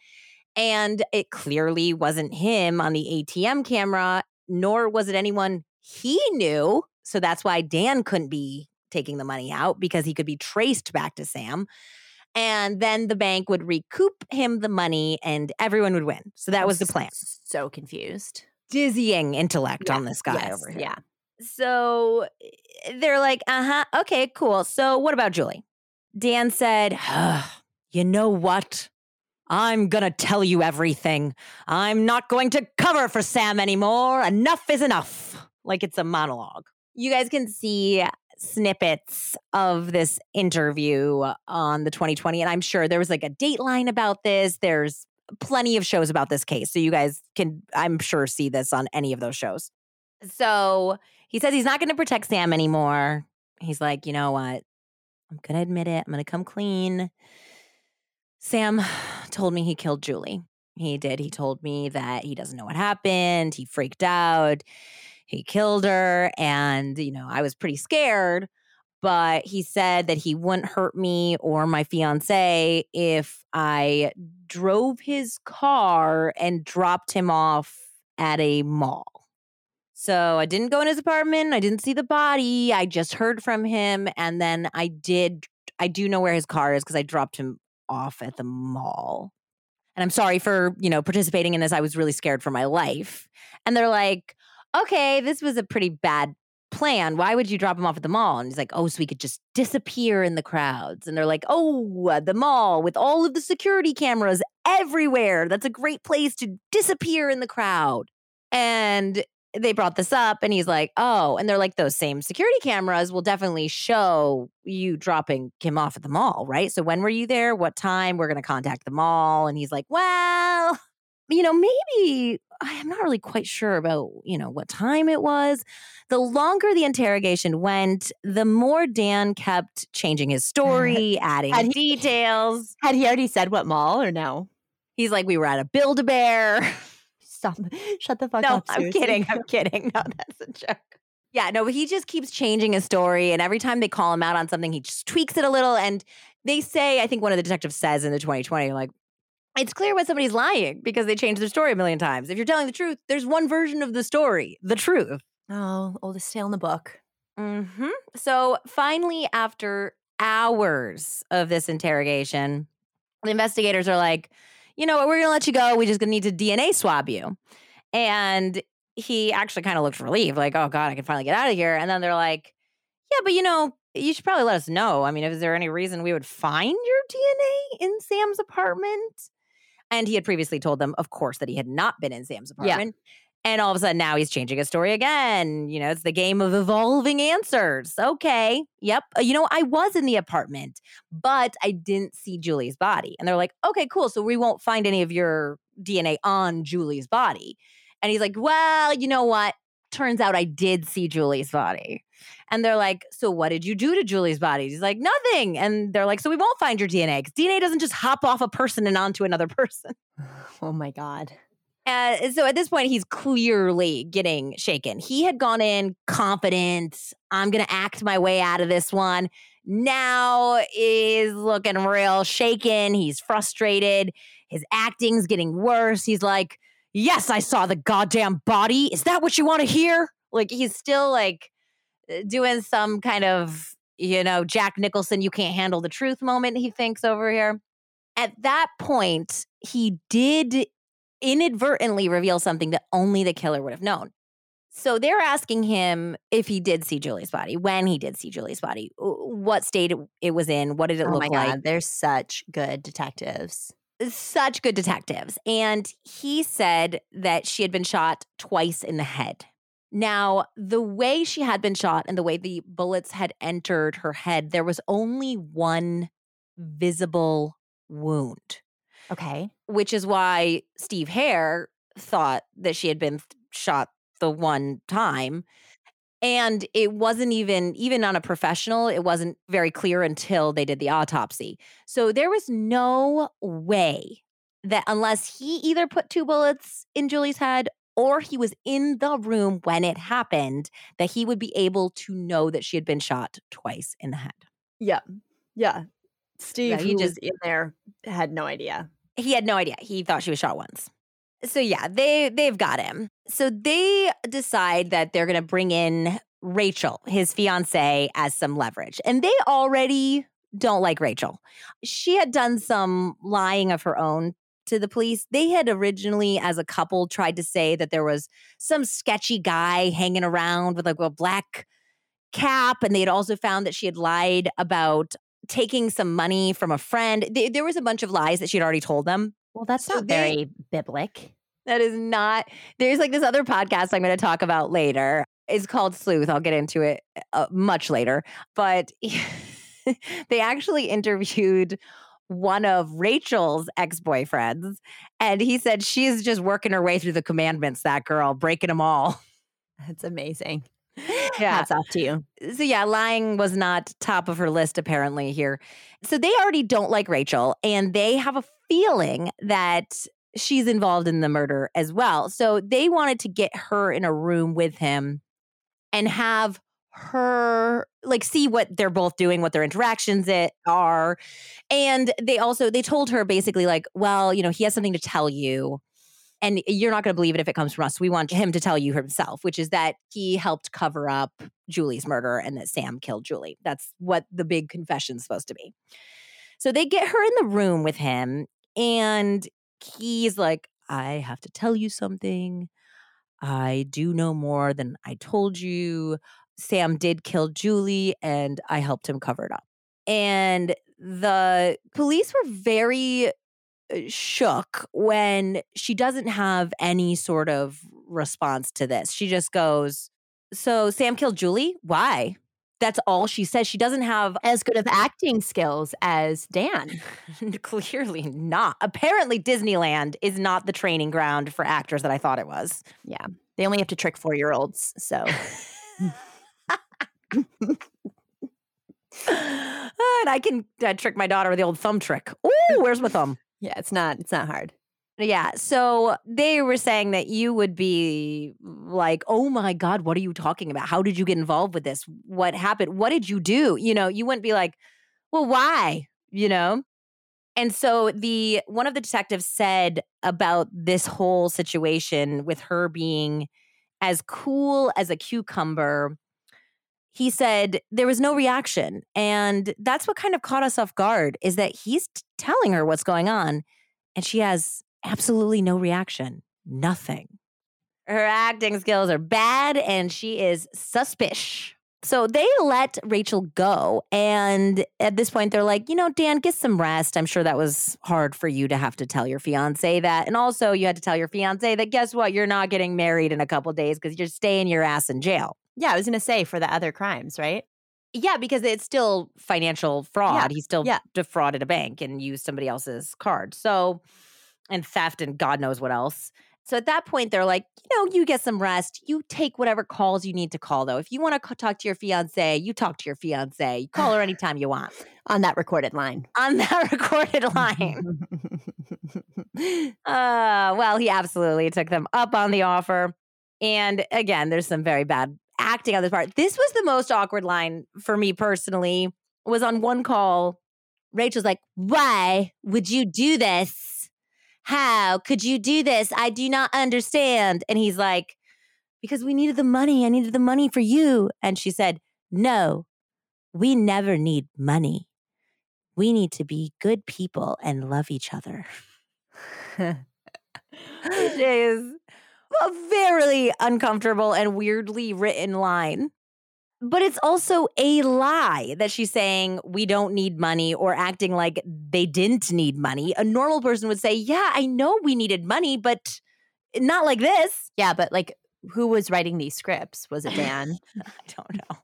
and it clearly wasn't him on the ATM camera, nor was it anyone he knew. So that's why Dan couldn't be taking the money out because he could be traced back to Sam. And then the bank would recoup him the money and everyone would win. So that was the plan. So confused. Dizzying intellect Yeah, on this guy Yes, over here. Yeah. So eh, they're like, uh huh, okay, cool. So what about Julie? Dan said, You know what? I'm gonna tell you everything. I'm not going to cover for Sam anymore. Enough is enough. Like it's a monologue. You guys can see snippets of this interview on the 20/20, and I'm sure there was like a dateline about this. There's plenty of shows about this case. So you guys can, I'm sure, see this on any of those shows. So he says he's not going to protect Sam anymore. He's like, you know what? I'm going to admit it. I'm going to come clean. Sam told me he killed Julie. He did. He told me that he doesn't know what happened. He freaked out. He killed her. And, you know, I was pretty scared. But he said that he wouldn't hurt me or my fiance if I drove his car and dropped him off at a mall. So I didn't go in his apartment. I didn't see the body. I just heard from him. And then I did, I do know where his car is because I dropped him off at the mall. And I'm sorry for, you know, participating in this. I was really scared for my life. And they're like, okay, this was a pretty bad plan. Why would you drop him off at the mall? And he's like, oh, so we could just disappear in the crowds. And they're like, oh, uh, the mall with all of the security cameras everywhere. That's a great place to disappear in the crowd. And they brought this up and he's like, oh, and they're like, those same security cameras will definitely show you dropping him off at the mall, right? So when were you there? What time? We're going to contact the mall. And he's like, well, you know, maybe I'm not really quite sure about, you know, what time it was. The longer the interrogation went, the more Dan kept changing his story, adding Had he- details. Had he already said what mall or no? He's like, we were at a Build a Bear. Stop. Shut the fuck no, up. I'm kidding. I'm kidding. No, that's a joke. Yeah, no, he just keeps changing his story. And every time they call him out on something, he just tweaks it a little. And they say, I think one of the detectives says in the 20/20, like, it's clear when somebody's lying because they change their story a million times. If you're telling the truth, there's one version of the story, the truth. Oh, oldest tale in the book. hmm So finally, after hours of this interrogation, the investigators are like, you know what, we're gonna let you go. We just gonna need to DNA swab you. And he actually kind of looked relieved, like, oh God, I can finally get out of here. And then they're like, yeah, but you know, you should probably let us know. I mean, is there any reason we would find your DNA in Sam's apartment? And he had previously told them, of course, that he had not been in Sam's Yeah. apartment. And all of a sudden now he's changing his story again. You know, it's the game of evolving answers. Okay. Yep. Uh, You know, I was in the apartment, but I didn't see Julie's body. And they're like, okay, cool. So we won't find any of your DNA on Julie's body. And he's like, well, you know what? Turns out I did see Julie's body. And they're like, so what did you do to Julie's body? He's like, nothing. And they're like, so we won't find your DNA because DNA doesn't just hop off a person and onto another person. Oh my god. Uh, so at this point, he's clearly getting shaken. He had gone in confident. I'm going to act my way out of this one. Now is looking real shaken. He's frustrated. His acting's getting worse. He's like, Yes, I saw the goddamn body. Is that what you want to hear? Like, he's still like uh, doing some kind of, you know, Jack Nicholson, you can't handle the truth moment, he thinks over here. At that point, he did inadvertently reveal something that only the killer would have known. So they're asking him if he did see Julie's body, when he did see Julie's body, what state it, was in, what did it oh look my like. god. They're such good detectives. Such good detectives. And he said that she had been shot twice in the head. Now, the way she had been shot and the way the bullets had entered her head, there was only one visible wound Okay. which is why Steve Herr thought that she had been th- shot the one time. And it wasn't even, even on a professional, it wasn't very clear until they did the autopsy. So there was no way that unless he either put two bullets in Julie's head or he was in the room when it happened, that he would be able to know that she had been shot twice in the head. Yeah. Yeah. Steve, he who just- was in there, had no idea. he had no idea. He thought she was shot once. So yeah, they they've got him. So they decide that they're going to bring in Rachel, his fiance, as some leverage. And they already don't like Rachel. She had done some lying of her own to the police. They had originally as a couple tried to say that there was some sketchy guy hanging around with like a black cap and they had also found that she had lied about taking some money from a friend. Th- There was a bunch of lies that she had already told them. Well, that's So not they- very biblic. That is not. There's like this other podcast I'm going to talk about later. It's called Sleuth. I'll get into it uh, much later. But they actually interviewed one of Rachel's ex boyfriends. And he said she's just working her way through the commandments, that girl, breaking them all. That's amazing. Yeah. Hats off to you. So, yeah, lying was not top of her list apparently here. So, they already don't like Rachel and they have a feeling that she's involved in the murder as well. So, they wanted to get her in a room with him and have her like see what they're both doing what their interactions it are. And they also they told her basically like well you know he has something to tell you and you're not going to believe it if it comes from us. We want him to tell you himself which is that he helped cover up julie's murder and that sam killed julie. That's what the big confession's supposed to be. So they get her in the room with him and he's like i have to tell you something I do know more than I told you. Sam did kill Julie and I helped him cover it up. And the police were very uh, shook when she doesn't have any sort of response to this. She just goes, So Sam killed Julie? Why? That's all she says. She doesn't have as good of acting skills as Dan. Clearly not. Apparently, Disneyland is not the training ground for actors that I thought it was. Yeah. They only have to trick four year olds. So. and I can uh, trick my daughter with the old thumb trick. Oh, where's my thumb? Yeah, it's not. It's not hard. Yeah. So they were saying that you would be like, oh my God, what are you talking about? How did you get involved with this? What happened? What did you do? You know, you wouldn't be like, well, why? You know? And so the one of the detectives said about this whole situation with her being as cool as a cucumber. He said there was no reaction. And that's what kind of caught us off guard is that he's t- telling her what's going on and she has absolutely no reaction. Nothing. Her acting skills are bad and she is suspicious. So they let Rachel go. And at this point, they're like, you know, Dan, get some rest. I'm sure that was hard for you to have to tell your fiance that. And also, you had to tell your fiance that guess what? You're not getting married in a couple days because you're staying your ass in jail. Yeah, I was going to say for the other crimes, right? Yeah, because it's still financial fraud. Yeah. He still Yeah. defrauded a bank and used somebody else's card. So, and theft and God knows what else. So at that point, they're like, you know, you get some rest. You take whatever calls you need to call, though. If you want to talk to your fiance, you talk to your fiance. You call her anytime you want On that recorded line. on that recorded line. Uh, well, he absolutely took them up on the offer. And again, there's some very bad acting on this part. This was the most awkward line for me personally. Was on one call, Rachel's like, "Why would you do this? How could you do this? I do not understand." And he's like, "Because we needed the money. I needed the money for you." And she said, "No, we never need money. We need to be good people and love each other." Which is a very uncomfortable and weirdly written line. But it's also a lie that she's saying we don't need money or acting like they didn't need money. A normal person would say, Yeah, I know we needed money, but not like this. yeah, but like, who was writing these scripts? Was it Dan? I don't know.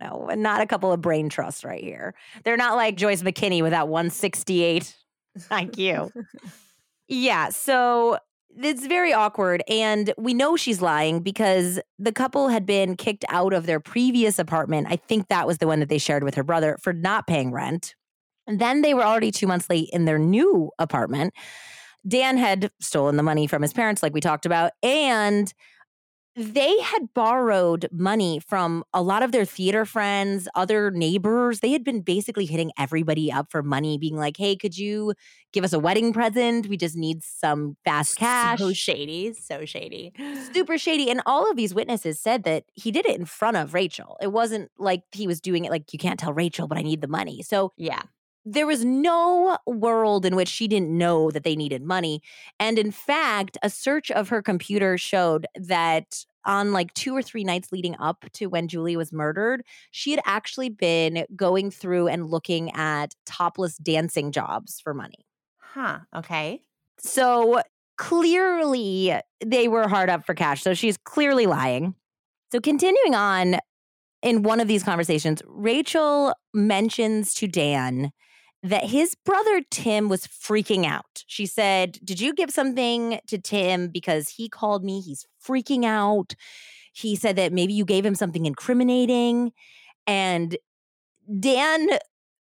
No, and not a couple of brain trusts right here. They're not like Joyce McKinney with that 168 Thank you. yeah, so it's very awkward. And we know she's lying because the couple had been kicked out of their previous apartment. I think that was the one that they shared with her brother for not paying rent. And then they were already two months late in their new apartment. Dan had stolen the money from his parents, like we talked about, and they had borrowed money from a lot of their theater friends, other neighbors. They had been basically hitting everybody up for money, being like, hey, could you give us a wedding present? We just need some fast cash. So shady. So shady. Super shady. And all of these witnesses said that he did it in front of Rachel. It wasn't like he was doing it like, you can't tell Rachel, but I need the money. So Yeah. There was no world in which she didn't know that they needed money. And in fact, a search of her computer showed that on like two or three nights leading up to when Julie was murdered, she had actually been going through and looking at topless dancing jobs for money. Huh. Okay. So clearly they were hard up for cash. So she's clearly lying. So continuing on in one of these conversations, Rachel mentions to Dan that his brother Tim was freaking out. She said, Did you give something to Tim because he called me? He's freaking out. He said that maybe you gave him something incriminating. And Dan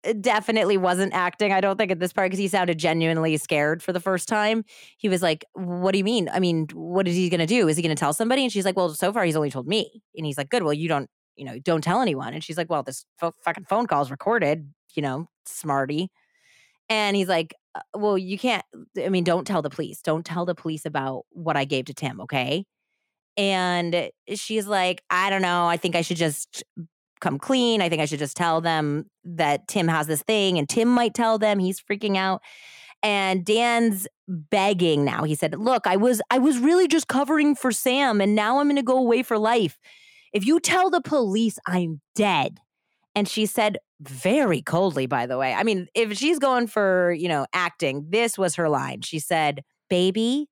uh, definitely wasn't acting, I don't think, at this part because he sounded genuinely scared for the first time. He was like, What do you mean? I mean, what is he going to do? Is he going to tell somebody? And she's like, Well, so far he's only told me. And he's like, Good. Well, you don't, you know, don't tell anyone. And she's like, Well, this fucking phone call is recorded, you know, smarty. And he's like, "Uh, Well, you can't, I mean, don't tell the police. Don't tell the police about what I gave to Tim, okay? And she's like, I don't know. I think I should just come clean. I think I should just tell them that Tim has this thing and Tim might tell them he's freaking out. And Dan's begging now. He said, "Look, I was I was really just covering for Sam and now I'm going to go away for life. If you tell the police I'm dead." And she said very coldly by the way. I mean, if she's going for, you know, acting, this was her line. She said, "Baby,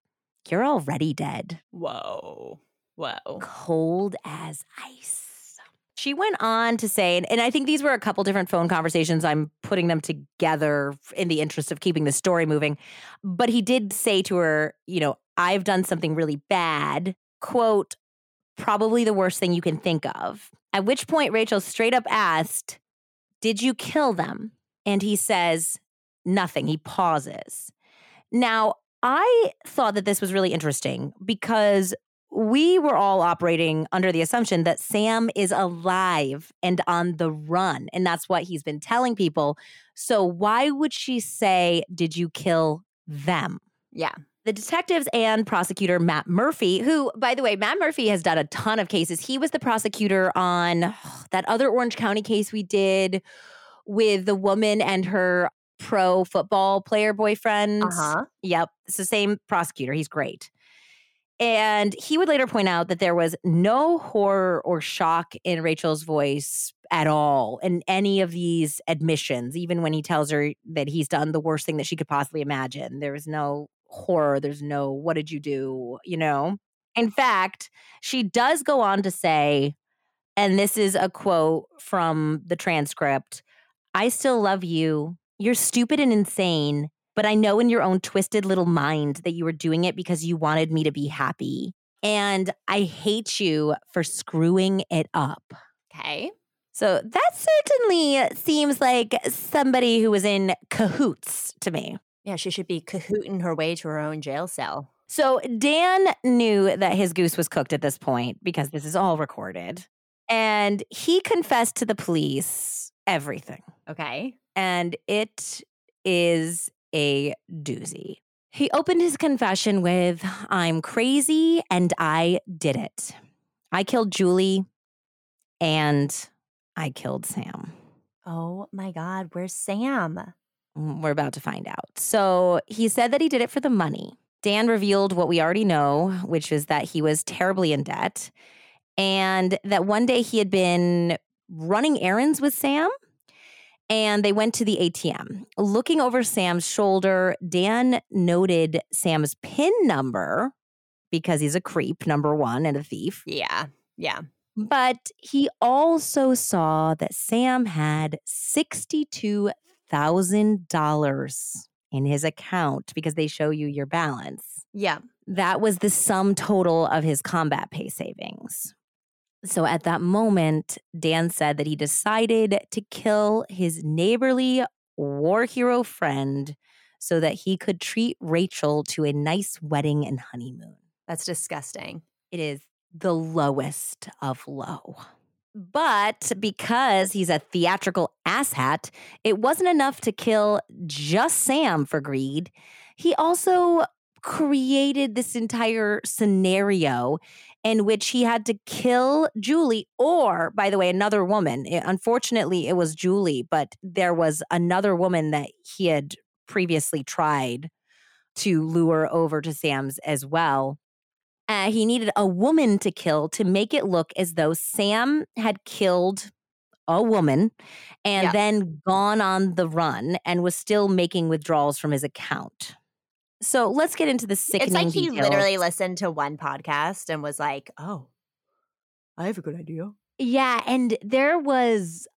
you're already dead." Whoa. Whoa. cold as ice. She went on to say, and, I think these were a couple different phone conversations. I'm putting them together in the interest of keeping the story moving. But he did say to her, you know, I've done something really bad, quote, probably the worst thing you can think of. At which point, Rachel straight up asked, Did you kill them? And he says, Nothing. He pauses. Now, I thought that this was really interesting because we were all operating under the assumption that Sam is alive and on the run. And that's what he's been telling people. So, why would she say, Did you kill them? Yeah. The detectives and prosecutor Matt Murphy, who, by the way, Matt Murphy has done a ton of cases. He was the prosecutor on that other Orange County case we did with the woman and her pro football player boyfriend. Uh huh. Yep. It's the same prosecutor. He's great. And he would later point out that there was no horror or shock in Rachel's voice at all in any of these admissions, even when he tells her that he's done the worst thing that she could possibly imagine. There was no horror. There's no, what did you do? You know? In fact, she does go on to say, and this is a quote from the transcript I still love you. You're stupid and insane, but I know in your own twisted little mind that you were doing it because you wanted me to be happy. And I hate you for screwing it up. Okay. So that certainly seems like somebody who was in cahoots to me. Yeah, she should be cahooting her way to her own jail cell. So Dan knew that his goose was cooked at this point because this is all recorded. And he confessed to the police everything. Okay. And it is a doozy. He opened his confession with I'm crazy and I did it. I killed Julie and I killed Sam. Oh my God, where's Sam? We're about to find out. So he said that he did it for the money. Dan revealed what we already know, which is that he was terribly in debt and that one day he had been running errands with Sam and they went to the ATM. Looking over Sam's shoulder, Dan noted Sam's PIN number because he's a creep, number one, and a thief. Yeah. Yeah. But he also saw that Sam had $62,000 in his account because they show you your balance. Yeah. That was the sum total of his combat pay savings. So at that moment, Dan said that he decided to kill his neighborly war hero friend so that he could treat Rachel to a nice wedding and honeymoon. That's disgusting. It is the lowest of low. But because he's a theatrical asshat, it wasn't enough to kill just Sam for greed. He also created this entire scenario in which he had to kill Julie, or, by the way, another woman. It- unfortunately, it was Julie, but there was another woman that he had previously tried to lure over to Sam's as well. Uh, he needed a woman to kill to make it look as though Sam had killed a woman and Yeah. then gone on the run and was still making withdrawals from his account. So let's get into the sickening It's like he details. literally listened to one podcast and was like, oh, I have a good idea. Yeah, and there was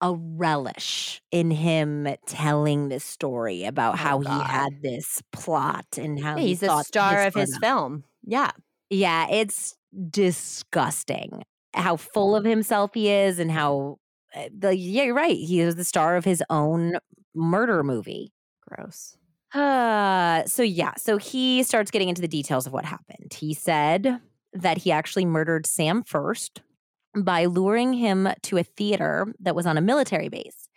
a relish in him telling this story about Oh, how God. he had this plot and how Yeah, he he's the thought star of his film. Yeah. Yeah, it's disgusting how full of himself he is and how uh, the yeah, you're right. He is the star of his own murder movie. Gross. Uh, so yeah, so he starts getting into the details of what happened. He said that he actually murdered Sam first by luring him to a theater that was on a military base.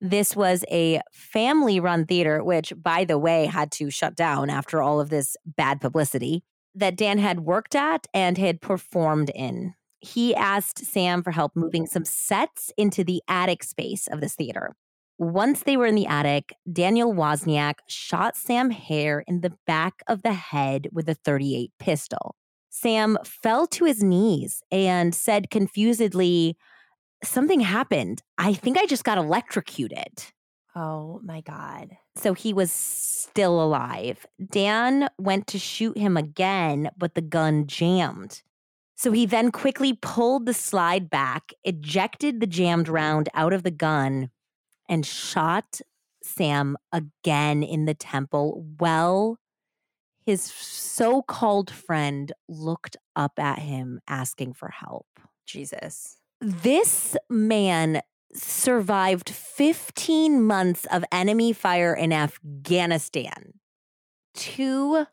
This was a family run theater, which, by the way, had to shut down after all of this bad publicity that Dan had worked at and had performed in. He asked Sam for help moving some sets into the attic space of this theater. Once they were in the attic, Daniel Wozniak shot Sam Herr in the back of the head with a 38 pistol. Sam fell to his knees and said confusedly, Something happened. I think I just got electrocuted. Oh my God. So he was still alive. Dan went to shoot him again, but the gun jammed. So he then quickly pulled the slide back, ejected the jammed round out of the gun, and shot Sam again in the temple. Well, his so called friend looked up at him asking for help. Jesus. This man survived 15 months of enemy fire in Afghanistan to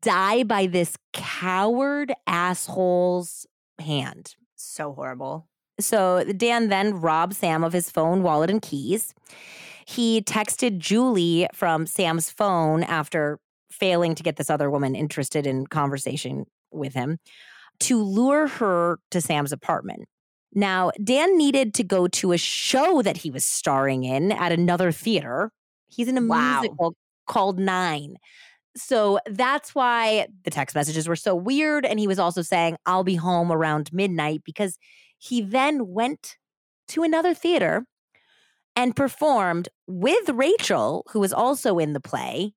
die by this coward asshole's hand. So horrible. So Dan then robbed Sam of his phone, wallet, and keys. He texted Julie from Sam's phone after failing to get this other woman interested in conversation with him to lure her to Sam's apartment. Now, Dan needed to go to a show that he was starring in at another theater. He's in a Wow. musical called Nine. So that's why the text messages were so weird. And he was also saying, I'll be home around midnight because he then went to another theater and performed with Rachel, who was also in the play,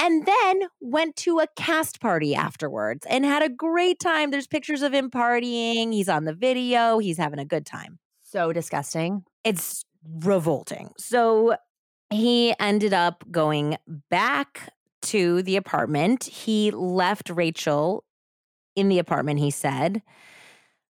and then went to a cast party afterwards and had a great time. There's pictures of him partying. He's on the video. He's having a good time. So disgusting. It's revolting. So he ended up going back to the apartment. He left Rachel in the apartment, he said.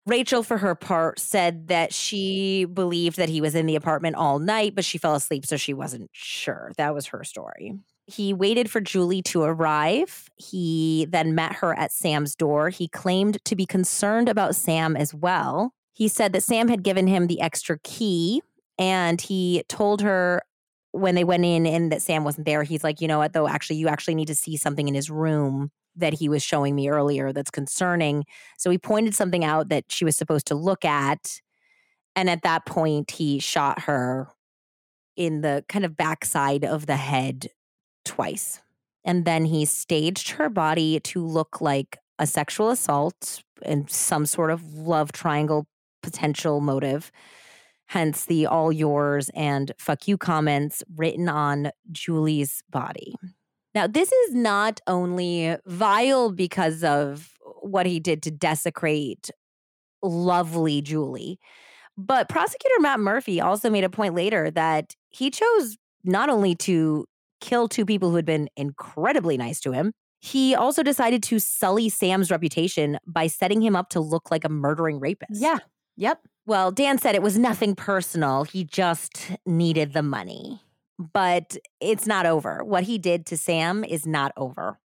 Rachel, for her part, said that she believed that he was in the apartment all night, but she fell asleep, so she wasn't sure. That was her story. He waited for Julie to arrive. He then met her at Sam's door. He claimed to be concerned about Sam as well. He said that Sam had given him the extra key and he told her when they went in and that Sam wasn't there, he's like, you know what, though, actually, you actually need to see something in his room that he was showing me earlier that's concerning. So he pointed something out that she was supposed to look at. And at that point, he shot her in the kind of backside of the head twice. And then he staged her body to look like a sexual assault and some sort of love triangle potential motive. Hence the all yours and fuck you comments written on Julie's body. Now, this is not only vile because of what he did to desecrate lovely Julie, but prosecutor Matt Murphy also made a point later that he chose not only to kill two people who had been incredibly nice to him, he also decided to sully Sam's reputation by setting him up to look like a murdering rapist. Yeah. Yep. Well, Dan said it was nothing personal. He just needed the money. But it's not over. What he did to Sam is not over.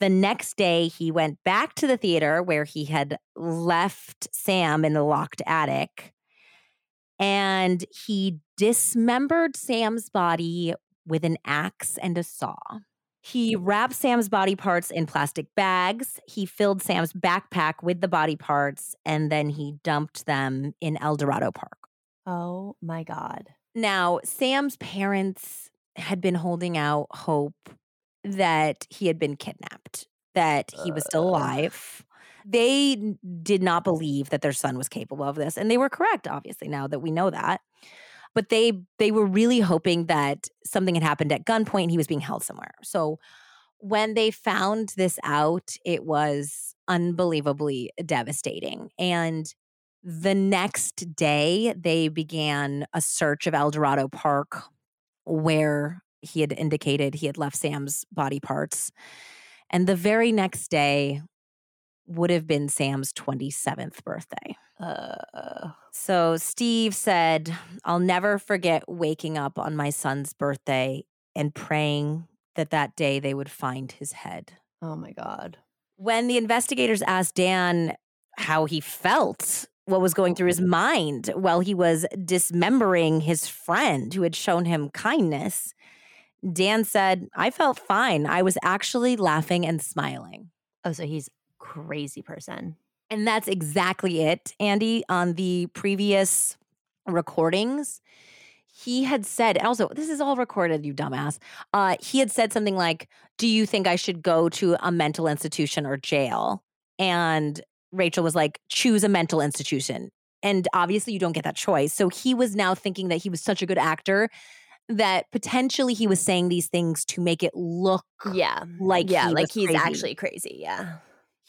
The next day, he went back to the theater where he had left Sam in the locked attic and he dismembered Sam's body with an axe and a saw. He mm. wrapped Sam's body parts in plastic bags. He filled Sam's backpack with the body parts and then he dumped them in El Dorado Park. Oh my God. Now, Sam's parents had been holding out hope that he had been kidnapped, that he was still alive. They did not believe that their son was capable of this, and they were correct obviously now that we know that. But they they were really hoping that something had happened at gunpoint and he was being held somewhere. So when they found this out, it was unbelievably devastating. And The next day, they began a search of El Dorado Park where he had indicated he had left Sam's body parts. And the very next day would have been Sam's 27th birthday. Uh, So Steve said, I'll never forget waking up on my son's birthday and praying that that day they would find his head. oh my God. When the investigators asked Dan how he felt, what was going through his mind while he was dismembering his friend who had shown him kindness, Dan said, I felt fine. I was actually laughing and smiling. Oh, so he's crazy person. And that's exactly it, Andy. On the previous recordings, he had said, also, this is all recorded, you dumbass. Uh, he had said something like, Do you think I should go to a mental institution or jail? And Rachel was like, Choose a mental institution. And obviously, you don't get that choice. So he was now thinking that he was such a good actor that potentially he was saying these things to make it look Yeah. like yeah, he like he's crazy. actually crazy. Yeah.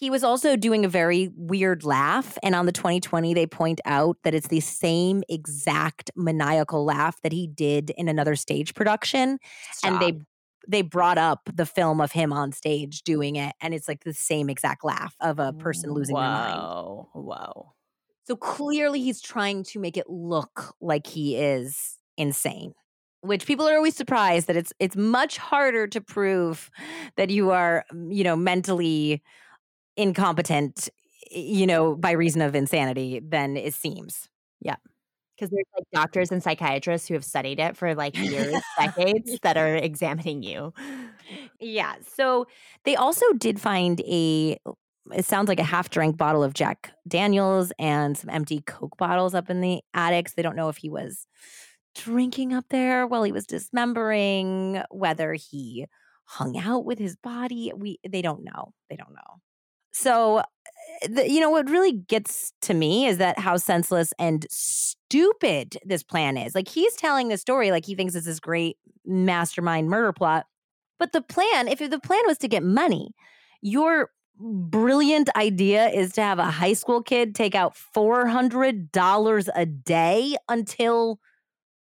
He was also doing a very weird laugh. And on the 20/20, they point out that it's the same exact maniacal laugh that he did in another stage production. And they they brought up the film of him on stage doing it. And it's like the same exact laugh of a person losing their mind. Whoa. So clearly he's trying to make it look like he is insane. Which people are always surprised that it's it's much harder to prove that you are, you know, mentally incompetent, you know, by reason of insanity than it seems. Yeah. Because there's like doctors and psychiatrists who have studied it for like years, decades that are examining you. Yeah. So they also did find a it sounds like a half drank bottle of Jack Daniels and some empty Coke bottles up in the attics. They don't know if he was drinking up there while he was dismembering, whether he hung out with his body. We they don't know. They don't know. So uh, the, you know what really gets to me is that how senseless and stupid this plan is. Like he's telling the story like he thinks it's this great mastermind murder plot. But the plan, if the plan was to get money, your brilliant idea is to have a high school kid take out $400 a day until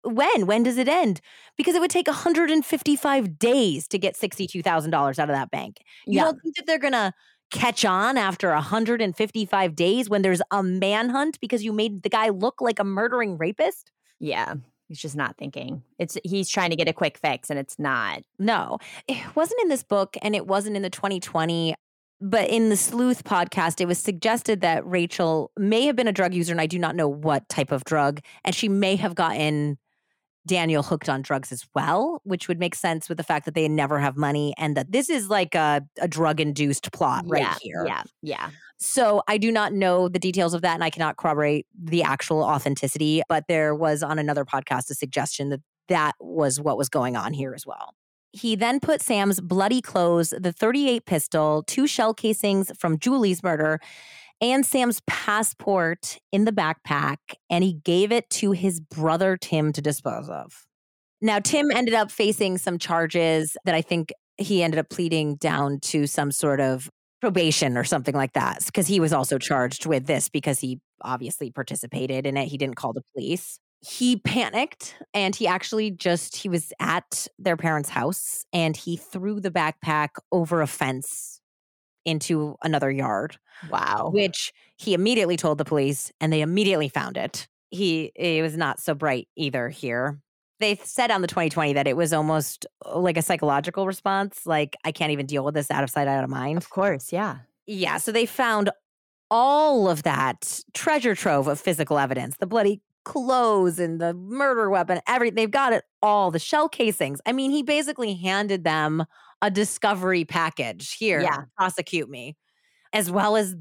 when? When does it end? Because it would take 155 days to get $62,000 out of that bank. You Yeah. don't think that they're going to catch on after 155 days when there's a manhunt because you made the guy look like a murdering rapist? Yeah. He's just not thinking. It's he's trying to get a quick fix and it's not. No, it wasn't in this book and it wasn't in the 20/20. But in the Sleuth podcast, it was suggested that Rachel may have been a drug user, and I do not know what type of drug. And she may have gotten Daniel hooked on drugs as well, which would make sense with the fact that they never have money and that this is like a, a drug induced plot right yeah, here. Yeah. Yeah. So I do not know the details of that, and I cannot corroborate the actual authenticity. But there was on another podcast a suggestion that that was what was going on here as well. He then put Sam's bloody clothes, the 38 pistol, two shell casings from Julie's murder, and Sam's passport in the backpack, and he gave it to his brother Tim to dispose of. Now, Tim ended up facing some charges that I think he ended up pleading down to some sort of probation or something like that because he was also charged with this because he obviously participated in it. He didn't call the police. He panicked and he actually just he was at their parents' house and he threw the backpack over a fence into another yard, Wow. which he immediately told the police and they immediately found it. He it was not so bright either here. They said on the 20/20 that it was almost uh, like a psychological response, like I can't even deal with this out of sight, out of mind. Of course. Yeah. Yeah, so they found all of that treasure trove of physical evidence the bloody clothes and the murder weapon, everything. They've got it all, the shell casings. I mean, he basically handed them a discovery package. Here, Yeah. prosecute me, as well as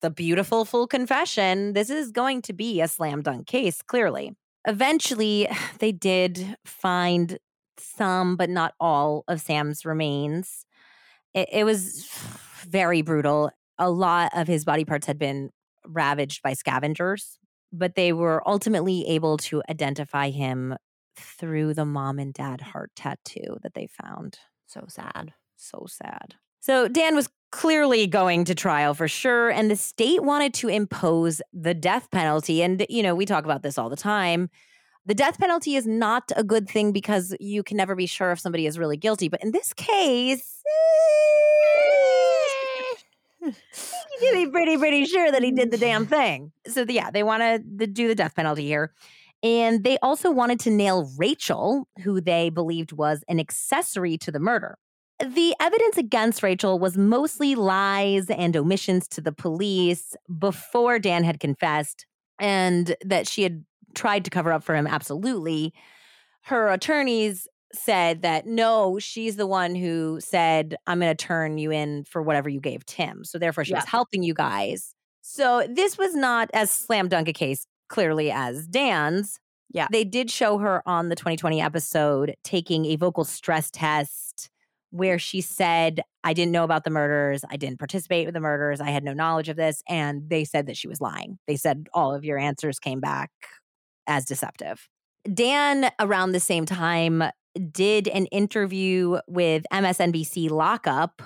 the beautiful full confession. This is going to be a slam dunk case, clearly. Eventually, they did find some, but not all, of Sam's remains. It, it was very brutal. A lot of his body parts had been ravaged by scavengers, but they were ultimately able to identify him through the mom and dad heart tattoo that they found. So sad. So sad. So Dan was clearly going to trial for sure. And the state wanted to impose the death penalty. And, you know, we talk about this all the time. The death penalty is not a good thing because you can never be sure if somebody is really guilty. But in this case, eh, you can be pretty, pretty sure that he did the damn mm. thing. So, yeah, they want to do the death penalty here. And they also wanted to nail Rachel, who they believed was an accessory to the murder. The evidence against Rachel was mostly lies and omissions to the police before Dan had confessed and that she had tried to cover up for him. Absolutely. Her attorneys said that no, she's the one who said, I'm going to turn you in for whatever you gave Tim. So therefore, she yeah. was helping you guys. So this was not as slam dunk a case, clearly, as Dan's. Yeah. They did show her on the 20/20 episode taking a vocal stress test where she said, I didn't know about the murders. I didn't participate with the murders. I had no knowledge of this. And they said that she was lying. They said all of your answers came back as deceptive. Dan, around the same time, did an interview with MSNBC Lockup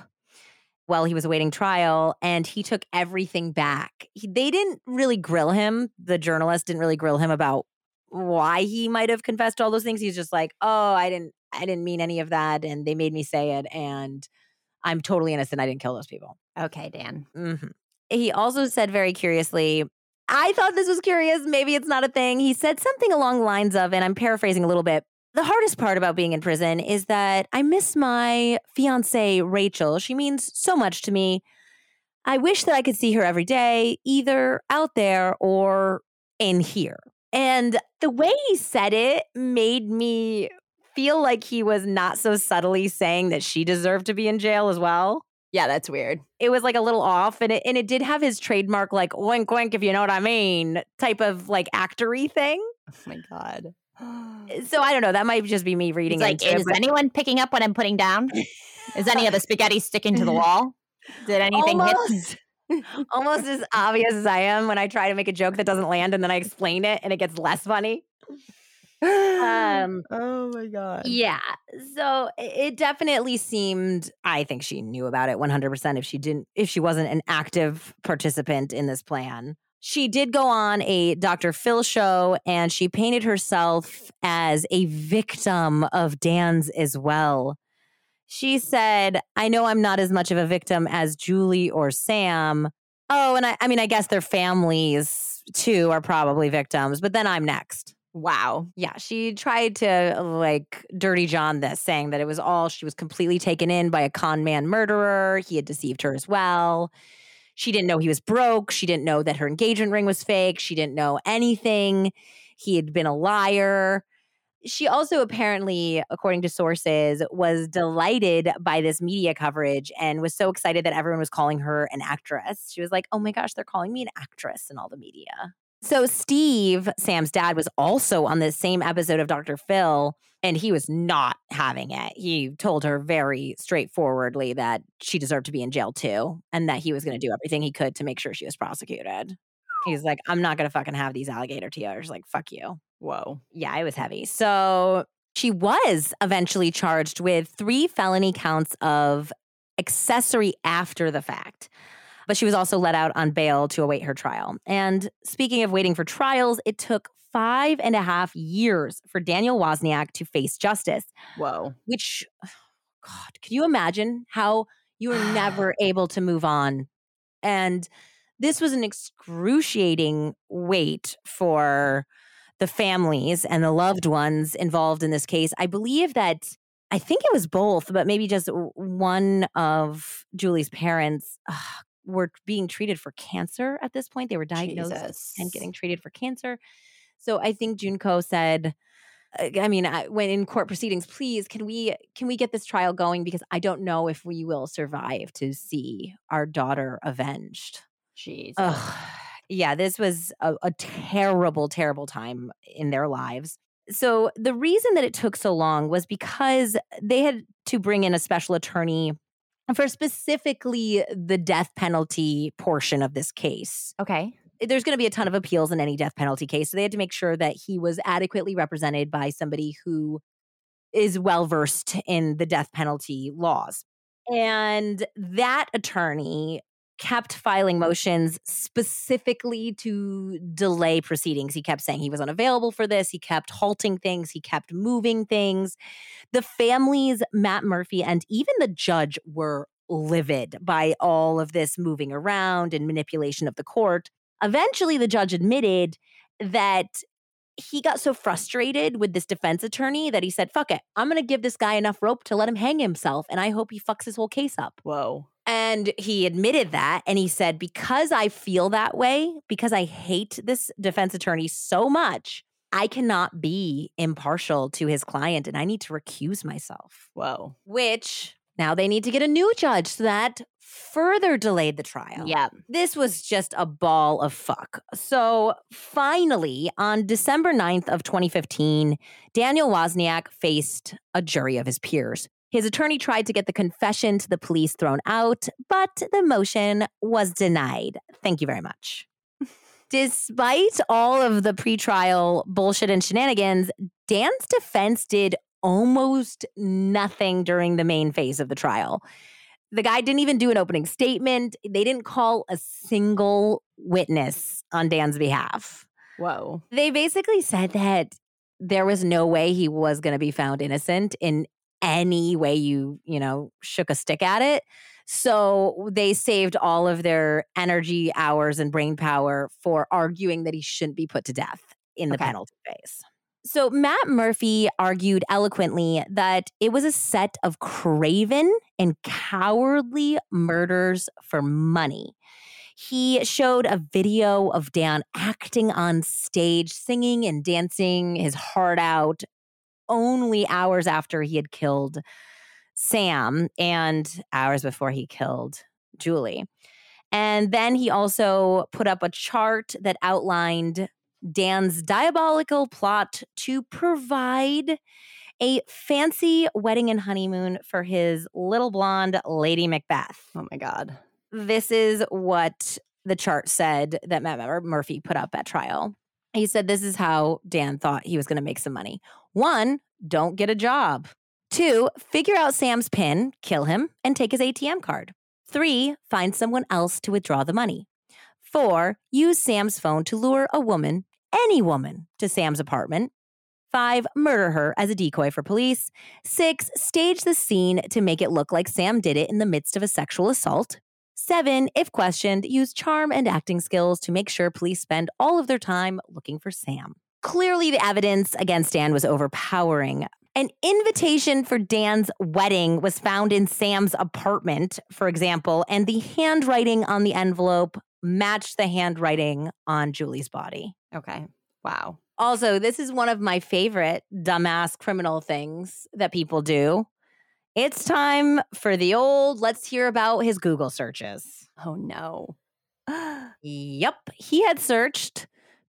while he was awaiting trial, and he took everything back. He, they didn't really grill him. The journalist didn't really grill him about why he might have confessed all those things. He's just like, "Oh, I didn't I didn't mean any of that and they made me say it and I'm totally innocent. I didn't kill those people." Okay, Dan. Mm-hmm. He also said very curiously, I thought this was curious. Maybe it's not a thing. He said something along the lines of, and I'm paraphrasing a little bit. The hardest part about being in prison is that I miss my fiance, Rachel. She means so much to me. I wish that I could see her every day, either out there or in here. And the way he said it made me feel like he was not so subtly saying that she deserved to be in jail as well. Yeah, that's weird. It was like a little off, and it and it did have his trademark like wink wink if you know what I mean type of like actory thing. Oh my god. so I don't know. That might just be me reading. It's like, is it, anyone picking up what I'm putting down? Is any of the spaghetti sticking to the wall? Did anything Almost. hit? almost as obvious as I am when I try to make a joke that doesn't land and then I explain it and it gets less funny. Um, oh my God. Yeah. So it definitely seemed, I think she knew about it 100% if she didn't, if she wasn't an active participant in this plan. She did go on a Dr. Phil show and she painted herself as a victim of Dan's as well. She said, I know I'm not as much of a victim as Julie or Sam. Oh, and I, I mean, I guess their families too are probably victims, but then I'm next. Wow. Yeah. She tried to uh, like dirty John this, saying that it was all, she was completely taken in by a con man murderer. He had deceived her as well. She didn't know he was broke. She didn't know that her engagement ring was fake. She didn't know anything. He had been a liar she also apparently, according to sources, was delighted by this media coverage and was so excited that everyone was calling her an actress. She was like, oh my gosh, they're calling me an actress in all the media. So, Steve, Sam's dad, was also on the same episode of Dr. Phil, and he was not having it. He told her very straightforwardly that she deserved to be in jail too, and that he was going to do everything he could to make sure she was prosecuted. He's like, I'm not going to fucking have these alligator tears. Like, fuck you. Whoa. Yeah, it was heavy. So she was eventually charged with three felony counts of accessory after the fact. But she was also let out on bail to await her trial. And speaking of waiting for trials, it took five and a half years for Daniel Wozniak to face justice. Whoa. Which, God, can you imagine how you were never able to move on? And this was an excruciating wait for the families and the loved ones involved in this case. I believe that I think it was both, but maybe just one of Julie's parents uh, were being treated for cancer at this point. They were diagnosed Jesus. and getting treated for cancer. So I think Junko said, I mean, when in court proceedings, please can we can we get this trial going because I don't know if we will survive to see our daughter avenged. Jesus. Ugh yeah, this was a, a terrible, terrible time in their lives. So the reason that it took so long was because they had to bring in a special attorney for specifically the death penalty portion of this case. Okay. Eh, there's going to be a ton of appeals in any death penalty case. So they had to make sure that he was adequately represented by somebody who is well versed in the death penalty laws. And that attorney kept filing motions specifically to delay proceedings. He kept saying he was unavailable for this. He kept halting things. He kept moving things. The families, Matt Murphy, and even the judge were livid by all of this moving around and manipulation of the court. Eventually, the judge admitted that he got so frustrated with this defense attorney that he said, fuck it, I'm going to give this guy enough rope to let him hang himself. And I hope he fucks his whole case up. Whoa. And he admitted that. And he said, because I feel that way, because I hate this defense attorney so much, I cannot be impartial to his client and I need to recuse myself. Whoa. Which now they need to get a new judge. So that further delayed the trial. Yeah. This was just a ball of fuck. So finally, on December 9th of 2015, Daniel Wozniak faced a jury of his peers. His attorney tried to get the confession to the police thrown out, but the motion was denied. Thank you very much. Despite all of the pretrial bullshit and shenanigans, Dan's defense did almost nothing during the main phase of the trial. The guy didn't even do an opening statement. They didn't call a single witness on Dan's behalf. Whoa. They basically said that there was no way he was going to be found innocent in any way you, you know, shook a stick at it. So they saved all of their energy, hours, and brain power for arguing that he shouldn't be put to death in the Okay. penalty phase. So Matt Murphy argued eloquently that it was a set of craven and cowardly murders for money. He showed a video of Dan acting on stage, singing and dancing his heart out only hours after he had killed Sam and hours before he killed Julie. And then he also put up a chart that outlined Dan's diabolical plot to provide a fancy wedding and honeymoon for his little blonde Lady Macbeth. Oh my God. This is what the chart said that Matt Murphy put up at trial. He said this is how Dan thought he was going to make some money. One, don't get a job. Two, figure out Sam's PIN, kill him, and take his ATM card. Three, find someone else to withdraw the money. Four, use Sam's phone to lure a woman, any woman, to Sam's apartment. Five, murder her as a decoy for police. Six, stage the scene to make it look like Sam did it in the midst of a sexual assault. Seven, if questioned, use charm and acting skills to make sure police spend all of their time looking for Sam. Clearly, the evidence against Dan was overpowering. An invitation for Dan's wedding was found in Sam's apartment, for example, and the handwriting on the envelope matched the handwriting on Julie's body. Okay. Wow. Also, this is one of my favorite dumbass criminal things that people do. It's time for the old let's hear about his Google searches. Oh no. Yep, he had searched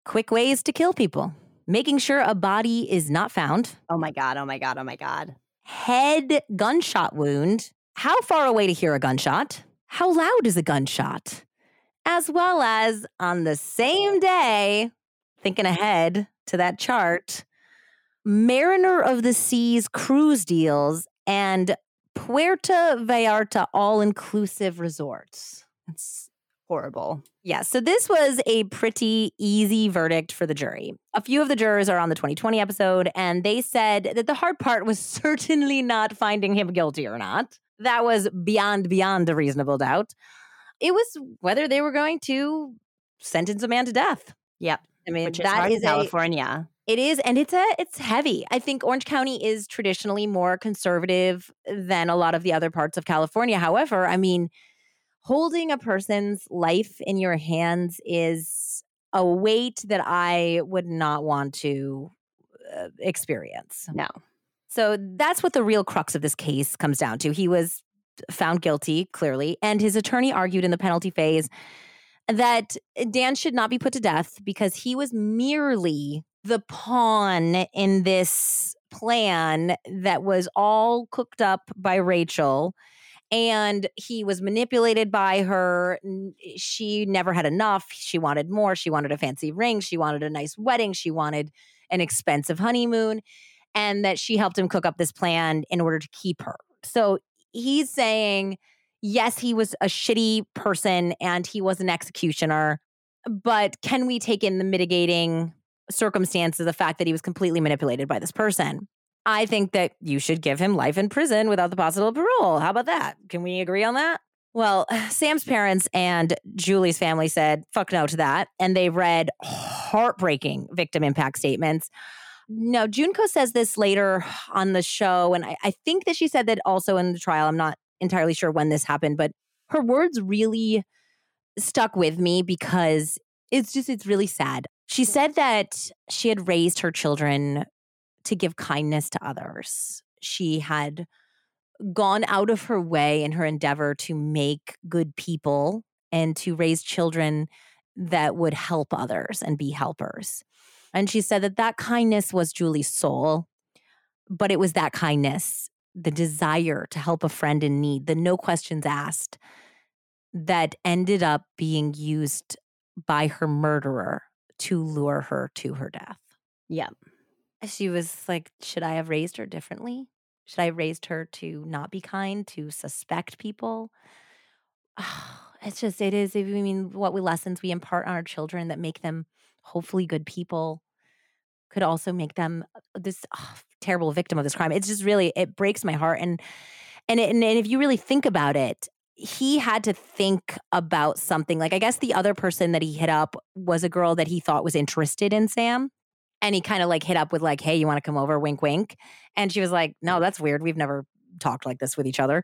quick ways to kill people, making sure a body is not found, Oh my God. Oh my God. Oh my God. head gunshot wound, how far away to hear a gunshot, how loud is a gunshot, as well as on the same day, thinking ahead to that chart, Mariner of the Seas cruise deals and Puerto Vallarta all inclusive resorts. It's horrible. Yeah, so this was a pretty easy verdict for the jury. A few of the jurors are on the 20/20 episode, and they said that the hard part was certainly not finding him guilty or not. That was beyond, beyond a reasonable doubt. It was whether they were going to sentence a man to death. Yep. I mean, Which is that is a, California. it is, and it's a it's heavy. I think Orange County is traditionally more conservative than a lot of the other parts of California. However, I mean, holding a person's life in your hands is a weight that I would not want to uh, experience. No. So that's what the real crux of this case comes down to. He was found guilty, clearly, and his attorney argued in the penalty phase that Dan should not be put to death because he was merely the pawn in this plan that was all cooked up by Rachel. And he was manipulated by her. Eh, she never had enough. She wanted more. She wanted a fancy ring. She wanted a nice wedding. She wanted an expensive honeymoon. And that she helped him cook up this plan in order to keep her. So he's saying, yes, he was a shitty person and he was an executioner, but can we take in the mitigating circumstances, the fact that he was completely manipulated by this person? I think that you should give him life in prison without the possibility of parole. How about that? Can we agree on that? Well, Sam's parents and Julie's family said fuck no to that. And they read heartbreaking victim impact statements. No, Junko says this later on the show. And I, I think that she said that also in the trial. I'm not entirely sure when this happened, but her words really stuck with me because it's just, it's really sad. She said that she had raised her children to give kindness to others. She had gone out of her way in her endeavor to make good people and to raise children that would help others and be helpers. And she said that that kindness was Julie's soul, but it was that kindness, the desire to help a friend in need, the no questions asked, that ended up being used by her murderer to lure her to her death. Yeah. She was like, Should I have raised her differently? Should I have raised her to not be kind, to suspect people? it's just, it is, I mean, what we lessons we impart on our children that make them hopefully good people could also make them uh, this oh, terrible victim of this crime. It's just really, it breaks my heart. And, and, it, and if you really think about it, he had to think about something. Like, I guess the other person that he hit up was a girl that he thought was interested in Sam. And he kind of like hit up with, like, hey, you want to come over? Wink, wink. And she was like, no, that's weird. We've never talked like this with each other.